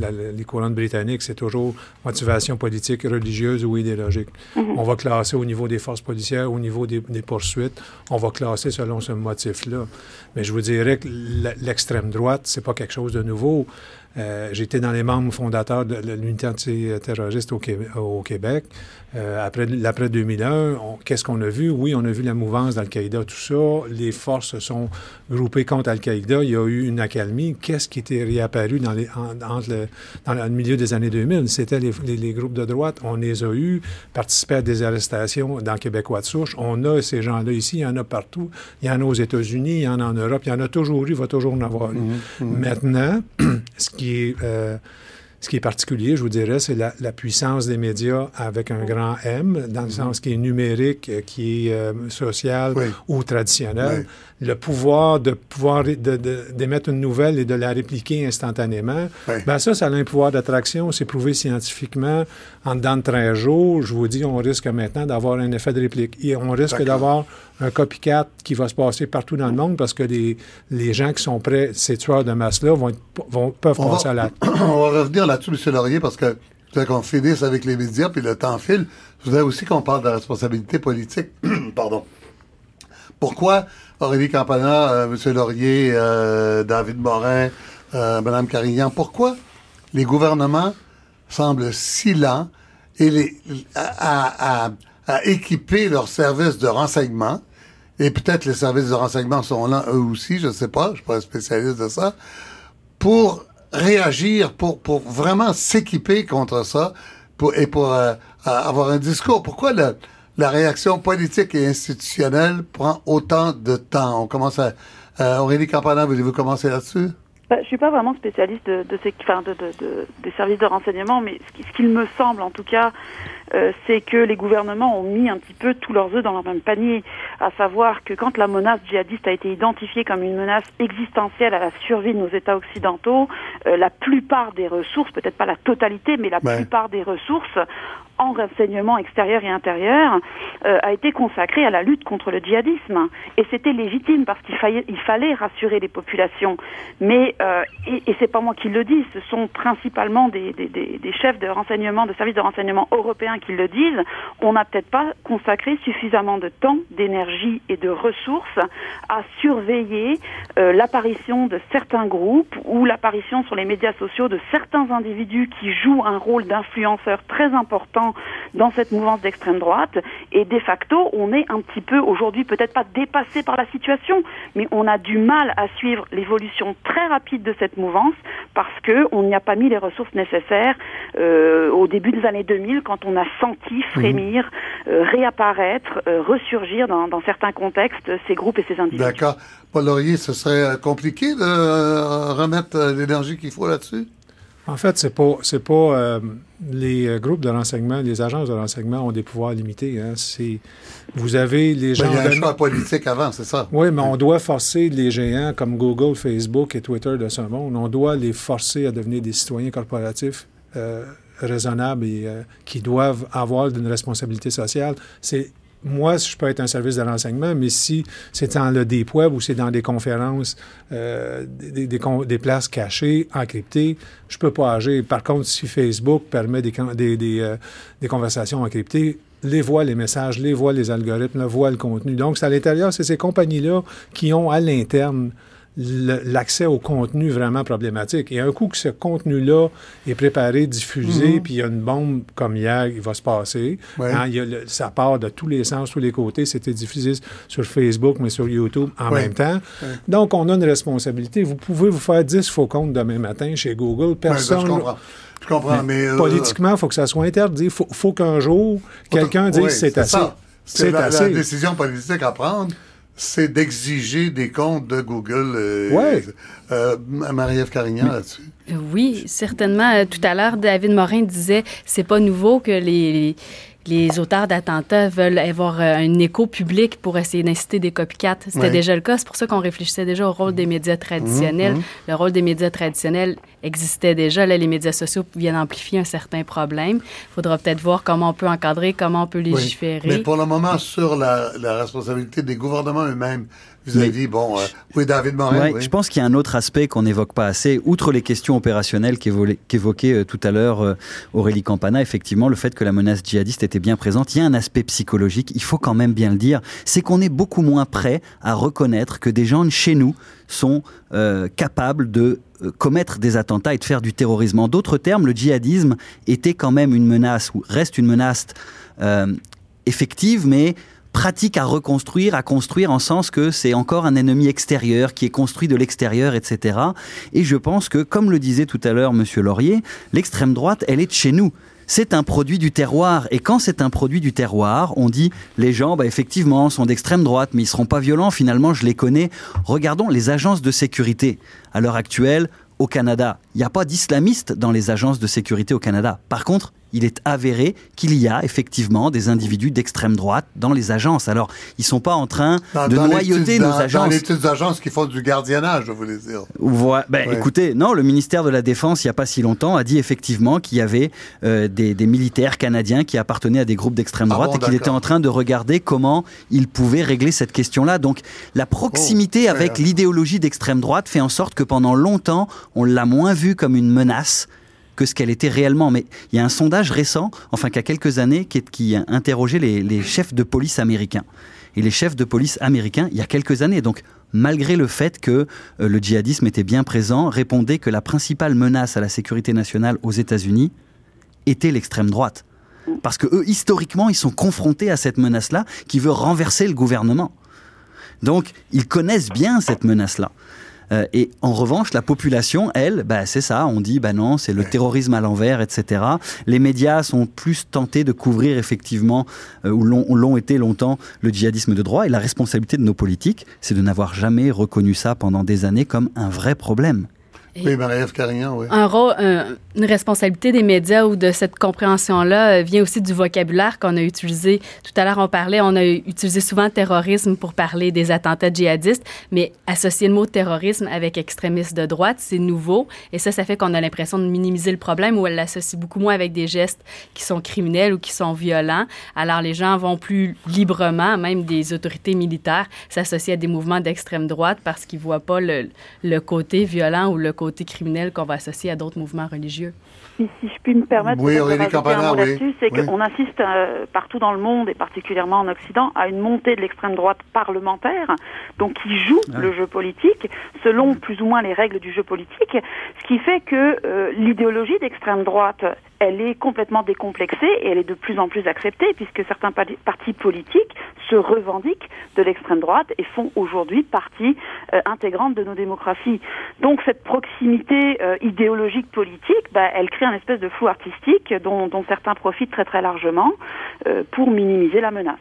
les courantes britanniques, c'est toujours motivation politique, religieuse ou idéologique. Mm-hmm. On va classer au niveau des forces policières, au niveau des, des poursuites, on va classer selon ce motif-là. Mais je vous dirais que l'extrême droite, c'est pas quelque chose de nouveau. Euh, J'étais dans les membres fondateurs de l'unité antiterroriste au, au Québec. Euh, après l'après 2001, qu'est-ce qu'on a vu? Oui, on a vu la mouvance d'Al-Qaïda, tout ça. Les forces se sont groupées contre Al-Qaïda. Il y a eu une accalmie. Qu'est-ce qui était réapparu dans, les, entre le, dans le milieu des années 2000? C'était les, les, groupes de droite. On les a eus, participé à des arrestations dans Québécois de souche. On a ces gens-là ici, il y en a partout. Il y en a aux États-Unis, il y en a en Europe, il y en a toujours eu, il va toujours en avoir eu. Mmh, mmh. Maintenant, *clears throat* ce qui est... Euh, Ce qui est particulier, je vous dirais, c'est la, la, puissance des médias avec un grand M, dans le sens qui est numérique, qui est social ou traditionnel le pouvoir de pouvoir d'émettre une nouvelle et de la répliquer instantanément, ben ça, ça a un pouvoir d'attraction. C'est prouvé scientifiquement. En dedans de 13 jours, je vous dis, on risque maintenant d'avoir un effet de réplique. Et on risque d'avoir un copycat qui va se passer partout dans le monde parce que les, les gens qui sont prêts, ces tueurs de masse-là, vont, vont, peuvent passer à la... *clears throat* On va revenir là-dessus, M. Laurier, parce que je voudrais qu'on finisse avec les médias, puis le temps file. Je voudrais aussi qu'on parle de la responsabilité politique. *clears throat* Pardon. Pourquoi Aurélie Campana, euh, M. Laurier, euh, David Morin, euh, Mme Carignan, pourquoi les gouvernements semblent si lents et à, équiper leurs services de renseignement, et peut-être les services de renseignement sont lents eux aussi, je ne sais pas, je ne suis pas un spécialiste de ça, pour réagir, pour, vraiment s'équiper contre ça et pour avoir un discours. Pourquoi le, la réaction politique et institutionnelle prend autant de temps. On commence à... Euh, Aurélie Campana, voulez-vous commencer là-dessus? Je bah, je suis pas vraiment spécialiste de, de, ces, enfin de, de, des services de renseignement, mais ce qu'il me semble en tout cas, euh, c'est que les gouvernements ont mis un petit peu tous leurs œufs dans leur même panier, à savoir que quand la menace djihadiste a été identifiée comme une menace existentielle à la survie de nos États occidentaux, euh, la plupart des ressources, peut-être pas la totalité, mais la plupart des ressources en renseignement extérieur et intérieur euh, a été consacrée à la lutte contre le djihadisme. Et c'était légitime parce qu'il fallait, il fallait rassurer les populations. Mais euh, et, et c'est pas moi qui le dis ce sont principalement des, chefs de renseignement de services de renseignement européens qui le disent. On n'a peut-être pas consacré suffisamment de temps d'énergie et de ressources à surveiller euh, l'apparition de certains groupes ou l'apparition sur les médias sociaux de certains individus qui jouent un rôle d'influenceurs très important dans cette mouvance d'extrême droite. Et de facto, on est un petit peu aujourd'hui peut-être pas dépassé par la situation, mais on a du mal à suivre l'évolution très rapide de cette mouvance parce que on n'y a pas mis les ressources nécessaires euh, au début des années 2000 quand on a senti frémir, euh, réapparaître, euh, ressurgir dans, dans, certains contextes ces groupes et ces individus. D'accord. Paul Laurier, ce serait compliqué de remettre l'énergie qu'il faut là-dessus? En fait, c'est pas, c'est pas euh, les euh, groupes de renseignement, les agences de renseignement ont des pouvoirs limités. Hein. C'est, vous avez les gens. il y a un choix politique avant, c'est ça. Oui, mais on doit forcer les géants comme Google, Facebook et Twitter de ce monde. On doit les forcer à devenir des citoyens corporatifs euh, raisonnables et qui doivent avoir une responsabilité sociale. C'est moi, je peux être un service de renseignement, mais si c'est dans le deep web ou c'est dans des conférences, euh, des, des, des, places cachées, encryptées, je peux pas agir. Par contre, si Facebook permet des, des, euh, des conversations encryptées, les voient les messages, les voient les algorithmes, voient le contenu. Donc, c'est à l'intérieur, c'est ces compagnies-là qui ont à l'interne l'accès au contenu vraiment problématique. Et un coup que ce contenu-là est préparé, diffusé, mhm. puis il y a une bombe comme hier, il va se passer. Hein, il y a ça part de tous les sens, tous les côtés. C'était diffusé sur Facebook, mais sur YouTube en même temps. Donc, on a une responsabilité. Vous pouvez vous faire 10 faux comptes demain matin chez Google. Personne... je comprends. Je comprends, mais... Euh, politiquement, il faut que ça soit interdit. Il faut, faut qu'un jour, quelqu'un dise c'est assez. C'est assez. la décision politique à prendre c'est d'exiger des comptes de Google. Euh, ouais. Euh, Marie-Ève Carignan là-dessus. Oui, certainement. Tout à l'heure, David Morin disait c'est pas nouveau que les les auteurs d'attentats veulent avoir euh, un écho public pour essayer d'inciter des copycats. C'était déjà le cas. C'est pour ça qu'on réfléchissait déjà au rôle des médias traditionnels. Mmh, mmh. Le rôle des médias traditionnels existait déjà. Là, les médias sociaux viennent amplifier un certain problème. Il faudra peut-être voir comment on peut encadrer, comment on peut légiférer. Mais pour le moment, sur la, la responsabilité des gouvernements eux-mêmes, vous avez dit, bon, euh, oui, David Morin. oui. Je pense qu'il y a un autre aspect qu'on n'évoque pas assez, outre les questions opérationnelles qu'évoquait euh, tout à l'heure euh, Aurélie Campana, effectivement, le fait que la menace djihadiste était bien présente, il y a un aspect psychologique, il faut quand même bien le dire, c'est qu'on est beaucoup moins prêt à reconnaître que des gens chez nous sont capables de commettre des attentats et de faire du terrorisme. En d'autres termes, le djihadisme était quand même une menace, ou reste une menace effective, mais pratique à reconstruire, à construire en sens que c'est encore un ennemi extérieur qui est construit de l'extérieur, etc. Et je pense que, comme le disait tout à l'heure Monsieur Laurier, l'extrême droite, elle est de chez nous c'est un produit du terroir. Et quand c'est un produit du terroir, on dit les gens, bah, effectivement, sont d'extrême droite, mais ils seront pas violents. Finalement, je les connais. Regardons les agences de sécurité. À l'heure actuelle, au Canada, il n'y a pas d'islamistes dans les agences de sécurité au Canada. Par contre, il est avéré qu'il y a effectivement des individus d'extrême droite dans les agences. Alors, ils ne sont pas en train de noyauter nos agences. Dans les petites agences qui font du gardiennage, je voulais dire. Voilà. Ben, Écoutez, non, le ministère de la Défense, il n'y a pas si longtemps, a dit effectivement qu'il y avait euh, des, militaires canadiens qui appartenaient à des groupes d'extrême ah droite et qu'il était en train de regarder comment ils pouvaient régler cette question-là. Donc, la proximité oh, avec l'idéologie d'extrême droite fait en sorte que pendant longtemps, on l'a moins vue comme une menace que ce qu'elle était réellement. Mais il y a un sondage récent, enfin qu'il y a quelques années, qui, a interrogé les, chefs de police américains. Et les chefs de police américains, il y a quelques années, donc malgré le fait que euh, le djihadisme était bien présent, répondaient que la principale menace à la sécurité nationale aux États-Unis était l'extrême droite. Parce que eux, historiquement, ils sont confrontés à cette menace-là qui veut renverser le gouvernement. Donc, ils connaissent bien cette menace-là. Euh, et en revanche, la population, elle, bah, c'est ça. On dit, bah non, c'est le terrorisme à l'envers, etc. Les médias sont plus tentés de couvrir effectivement, euh, ou l'ont été longtemps, le djihadisme de droit. Et la responsabilité de nos politiques, c'est de n'avoir jamais reconnu ça pendant des années comme un vrai problème. Oui, Marie-Ève Carignan, oui. Un rôle, une responsabilité des médias ou de cette compréhension-là euh, vient aussi du vocabulaire qu'on a utilisé. Tout à l'heure, on parlait, on a utilisé souvent terrorisme pour parler des attentats djihadistes, mais associer le mot terrorisme avec extrémiste de droite, c'est nouveau. Et ça, ça fait qu'on a l'impression de minimiser le problème ou elle l'associe beaucoup moins avec des gestes qui sont criminels ou qui sont violents. Alors, les gens vont plus librement, même des autorités militaires, s'associer à des mouvements d'extrême droite parce qu'ils voient pas le, le côté violent ou le côté criminel qu'on va associer à d'autres mouvements religieux. Si, je puis me permettre oui, de là-dessus, c'est qu'on assiste euh, partout dans le monde et particulièrement en Occident à une montée de l'extrême droite parlementaire, donc qui joue ah. le jeu politique selon plus ou moins les règles du jeu politique, ce qui fait que euh, l'idéologie d'extrême droite elle est complètement décomplexée et elle est de plus en plus acceptée puisque certains partis politiques se revendiquent de l'extrême droite et font aujourd'hui partie euh, intégrante de nos démocraties. Donc cette proximité euh, idéologique politique, bah, elle crée un espèce de flou artistique dont, certains profitent très très largement euh, pour minimiser la menace.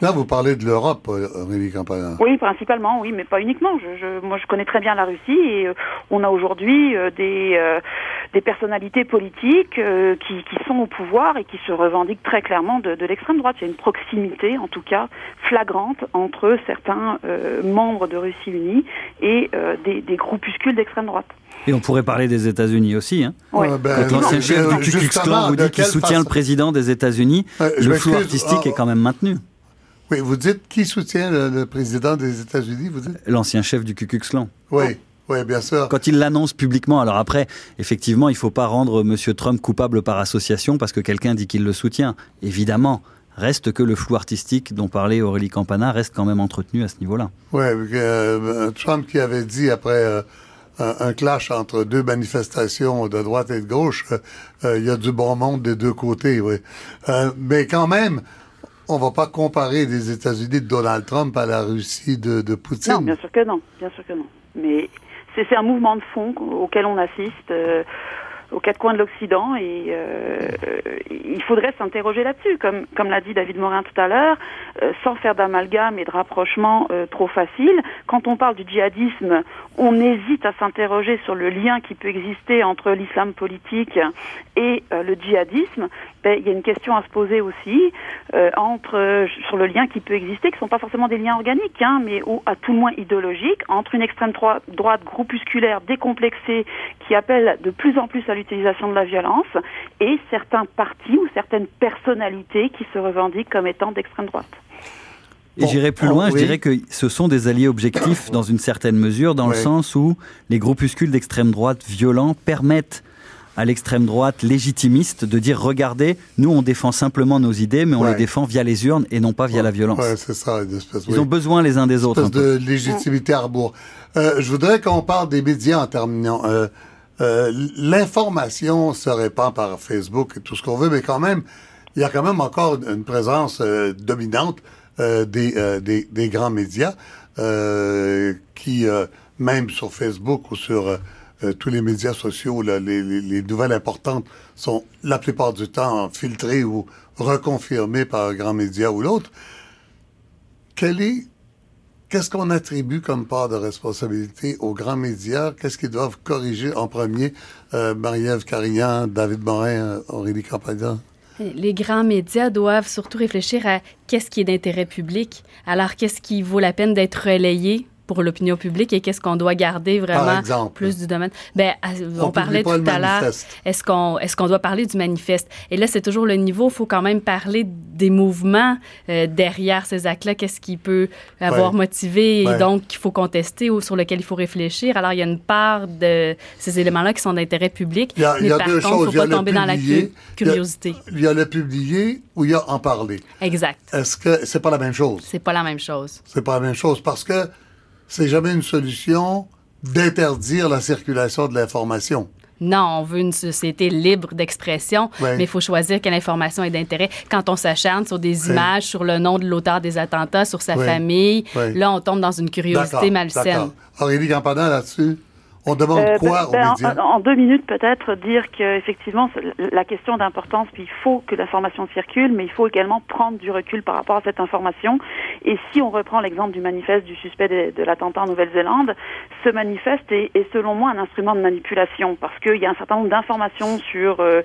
Là, vous parlez de l'Europe, Aurélie Campana. Oui, principalement, oui, mais pas uniquement. Je, moi, je connais très bien la Russie et on a aujourd'hui des, des personnalités politiques qui, sont au pouvoir et qui se revendiquent très clairement de, l'extrême droite. Il y a une proximité, en tout cas, flagrante entre certains euh, membres de Russie Unie et euh, des, groupuscules d'extrême droite. Et on pourrait parler des États-Unis aussi. Hein. Ouais. Ben, l'ancien chef du Ku Klux Klan vous dit qu'il soutient le président des États-Unis, le flou artistique est quand même maintenu. Oui, vous dites qui soutient le, président des États-Unis, vous dites? L'ancien chef du Ku Klux Klan. Oui. Oui, bien sûr. Quand il l'annonce publiquement, alors après, effectivement, il ne faut pas rendre M. Trump coupable par association parce que quelqu'un dit qu'il le soutient. Évidemment. Reste que le flou artistique dont parlait Aurélie Campana reste quand même entretenu à ce niveau-là. Oui, euh, Trump qui avait dit après euh, un, clash entre deux manifestations de droite et de gauche, euh, il y a du bon monde des deux côtés, oui. mais quand même, on va pas comparer les États-Unis de Donald Trump à la Russie de, de Poutine. Non, bien sûr que non, bien sûr que non. Mais c'est un mouvement de fond auquel on assiste euh, aux quatre coins de l'Occident et euh, il faudrait s'interroger là-dessus, comme, l'a dit David Morin tout à l'heure, euh, sans faire d'amalgame et de rapprochement trop facile. Quand on parle du djihadisme, on hésite à s'interroger sur le lien qui peut exister entre l'islam politique et le djihadisme. Ben, il y a une question à se poser aussi entre sur le lien qui peut exister, qui ne sont pas forcément des liens organiques, hein, mais ou à tout le moins idéologiques, entre une extrême droite groupusculaire décomplexée qui appelle de plus en plus à l'utilisation de la violence et certains partis ou certaines personnalités qui se revendiquent comme étant d'extrême droite. Et j'irai plus loin, je dirais que ce sont des alliés objectifs *coughs* dans une certaine mesure, dans le sens où les groupuscules d'extrême droite violents permettent à l'extrême droite légitimiste de dire regardez, nous on défend simplement nos idées, mais on les défend via les urnes et non pas via la violence. Ouais, c'est ça. Ils ont besoin les uns des autres. Une de légitimité à rebours. Euh, je voudrais qu'on parle des médias en terminant. Euh, euh, l'information se répand par Facebook et tout ce qu'on veut, mais quand même, il y a quand même encore une présence dominante des, des, des, grands médias qui, même sur Facebook ou sur tous les médias sociaux, les, les, nouvelles importantes sont la plupart du temps filtrées ou reconfirmées par un grand média ou l'autre. Quelle est Qu'est-ce qu'on attribue comme part de responsabilité aux grands médias? Qu'est-ce qu'ils doivent corriger en premier? Euh, Marie-Ève Carignan, David Morin, euh, Aurélie Campagna. Les grands médias doivent surtout réfléchir à qu'est-ce qui est d'intérêt public. Alors, qu'est-ce qui vaut la peine d'être relayé? Pour l'opinion publique et qu'est-ce qu'on doit garder vraiment plus du domaine? Ben, on, parlait tout à l'heure. Est-ce qu'on est-ce qu'on doit parler du manifeste? Et là, c'est toujours le niveau. Il faut quand même parler des mouvements euh, derrière ces actes-là. Qu'est-ce qui peut avoir motivé et donc qu'il faut contester ou sur lequel il faut réfléchir. Alors, il y a une part de ces éléments-là qui sont d'intérêt public. Il y a, mais par deux contre, choses. il faut pas tomber dans la curiosité. Il y, a, le publier ou il y a en parler. Exact. Est-ce que c'est pas la même chose? C'est pas la même chose. C'est pas la même chose parce que c'est jamais une solution d'interdire la circulation de l'information. Non, on veut une société libre d'expression, mais il faut choisir quelle information est d'intérêt. Quand on s'acharne sur des images, sur le nom de l'auteur des attentats, sur sa famille, là, on tombe dans une curiosité malsaine. Aurélie Campanat, là-dessus? On demande euh, quoi ben, aux médias? En, deux minutes, peut-être dire qu'effectivement, la question d'importance, puis il faut que l'information circule, mais il faut également prendre du recul par rapport à cette information. Et si on reprend l'exemple du manifeste du suspect de, l'attentat en Nouvelle-Zélande, ce manifeste est, selon moi un instrument de manipulation parce qu'il y a un certain nombre d'informations sur euh,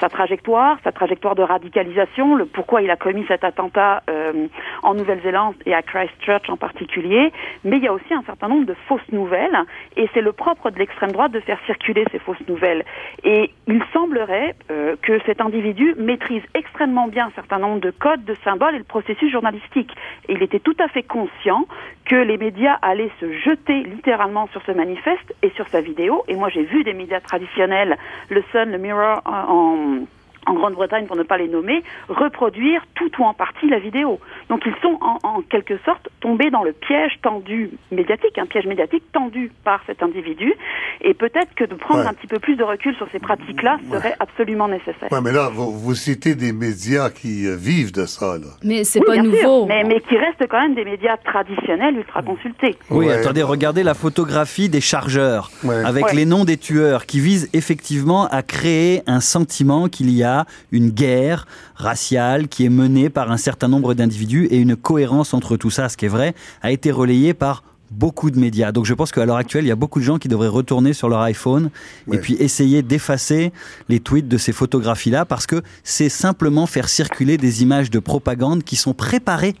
sa trajectoire, sa trajectoire de radicalisation, le pourquoi il a commis cet attentat euh, en Nouvelle-Zélande et à Christchurch en particulier, mais il y a aussi un certain nombre de fausses nouvelles et c'est le propre de l'extrême droite de faire circuler ces fausses nouvelles. Et il semblerait euh, que cet individu maîtrise extrêmement bien un certain nombre de codes, de symboles et le processus journalistique. Et il était tout à fait conscient que les médias allaient se jeter littéralement sur ce manifeste et sur sa vidéo. Et moi, j'ai vu des médias traditionnels, le Sun, le Mirror, en en Grande-Bretagne, pour ne pas les nommer, reproduire tout ou en partie la vidéo. Donc ils sont en, quelque sorte tombés dans le piège tendu médiatique, un piège médiatique tendu par cet individu. Et peut-être que de prendre un petit peu plus de recul sur ces pratiques-là serait absolument nécessaire. Oui, mais là, vous, citez des médias qui euh, vivent de ça. Là. Mais c'est pas nouveau. mais, mais, qui restent quand même des médias traditionnels ultra consultés. Oui, attendez, regardez la photographie des chargeurs avec les noms des tueurs qui visent effectivement à créer un sentiment qu'il y a une guerre raciale qui est menée par un certain nombre d'individus et une cohérence entre tout ça, ce qui est vrai, a été relayée par beaucoup de médias. Donc je pense qu'à l'heure actuelle, il y a beaucoup de gens qui devraient retourner sur leur iPhone et puis essayer d'effacer les tweets de ces photographies-là parce que c'est simplement faire circuler des images de propagande qui sont préparées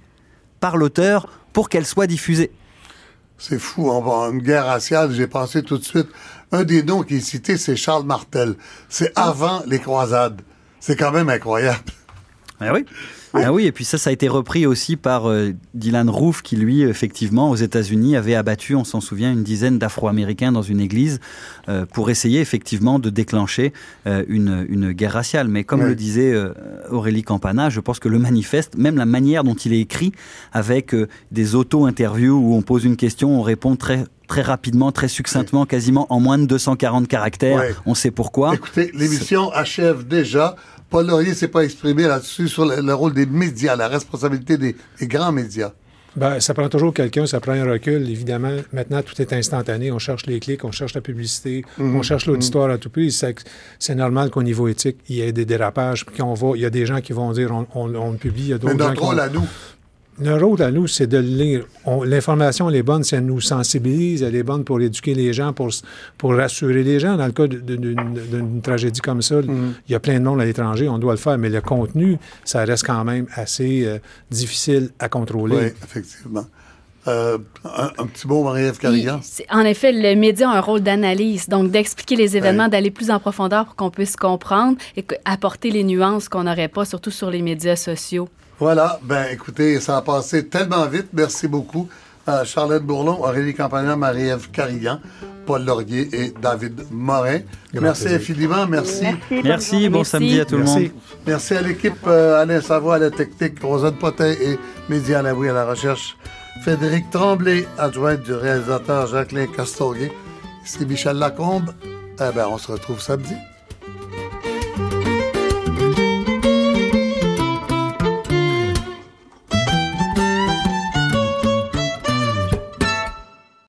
par l'auteur pour qu'elles soient diffusées. C'est fou, on va une guerre raciale, j'ai pensé tout de suite. Un des noms qui est cité, c'est Charles Martel. C'est avant les croisades. C'est quand même incroyable. Ah oui. Ah oui, et puis ça, ça a été repris aussi par euh, Dylan Roof, qui lui, effectivement, aux États-Unis, avait abattu, on s'en souvient, une dizaine d'Afro-Américains dans une église euh, pour essayer effectivement de déclencher euh, une, une, guerre raciale. Mais comme le disait Aurélie Campana, je pense que le manifeste, même la manière dont il est écrit, avec des auto-interviews où on pose une question, on répond très très rapidement, très succinctement, quasiment en moins de 240 caractères. On sait pourquoi. Écoutez, l'émission achève déjà. Paul Laurier s'est pas exprimé là-dessus sur le, rôle des médias, la responsabilité des, grands médias. Ben, ça prend toujours quelqu'un, ça prend un recul. Évidemment, maintenant, tout est instantané. On cherche les clics, on cherche la publicité, mhm. on cherche l'auditoire mhm. à tout prix. C'est normal qu'au niveau éthique, il y ait des dérapages. Puis qu'on va, il y a des gens qui vont dire on, on, publie, il y a d'autres gens qui rôle à nous, notre rôle à nous, c'est de lire. L'information, elle est bonne, ça nous sensibilise, elle est bonne pour éduquer les gens, pour, pour rassurer les gens. Dans le cas d'une tragédie comme ça, mm-hmm. il y a plein de monde à l'étranger, on doit le faire, mais le contenu, ça reste quand même assez euh, difficile à contrôler. Oui, effectivement. Euh, un, petit mot, Marie-Ève Carrigan? En effet, le média a un rôle d'analyse, donc d'expliquer les événements, d'aller plus en profondeur pour qu'on puisse comprendre et apporter les nuances qu'on n'aurait pas, surtout sur les médias sociaux. Voilà, ben écoutez, ça a passé tellement vite. Merci beaucoup à Charlotte Bourlon, Aurélie Campagna, Marie-Ève Carignan, Paul Laurier et David Morin. merci infiniment, merci. Merci, bon samedi à tout le monde. Merci à l'équipe euh, Alain Savoie à la technique, Rosane Potin et Média Labouille à la recherche. Frédéric Tremblay, adjoint du réalisateur Jacqueline Castorier. C'est Michel Lacombe. Eh ben, on se retrouve samedi.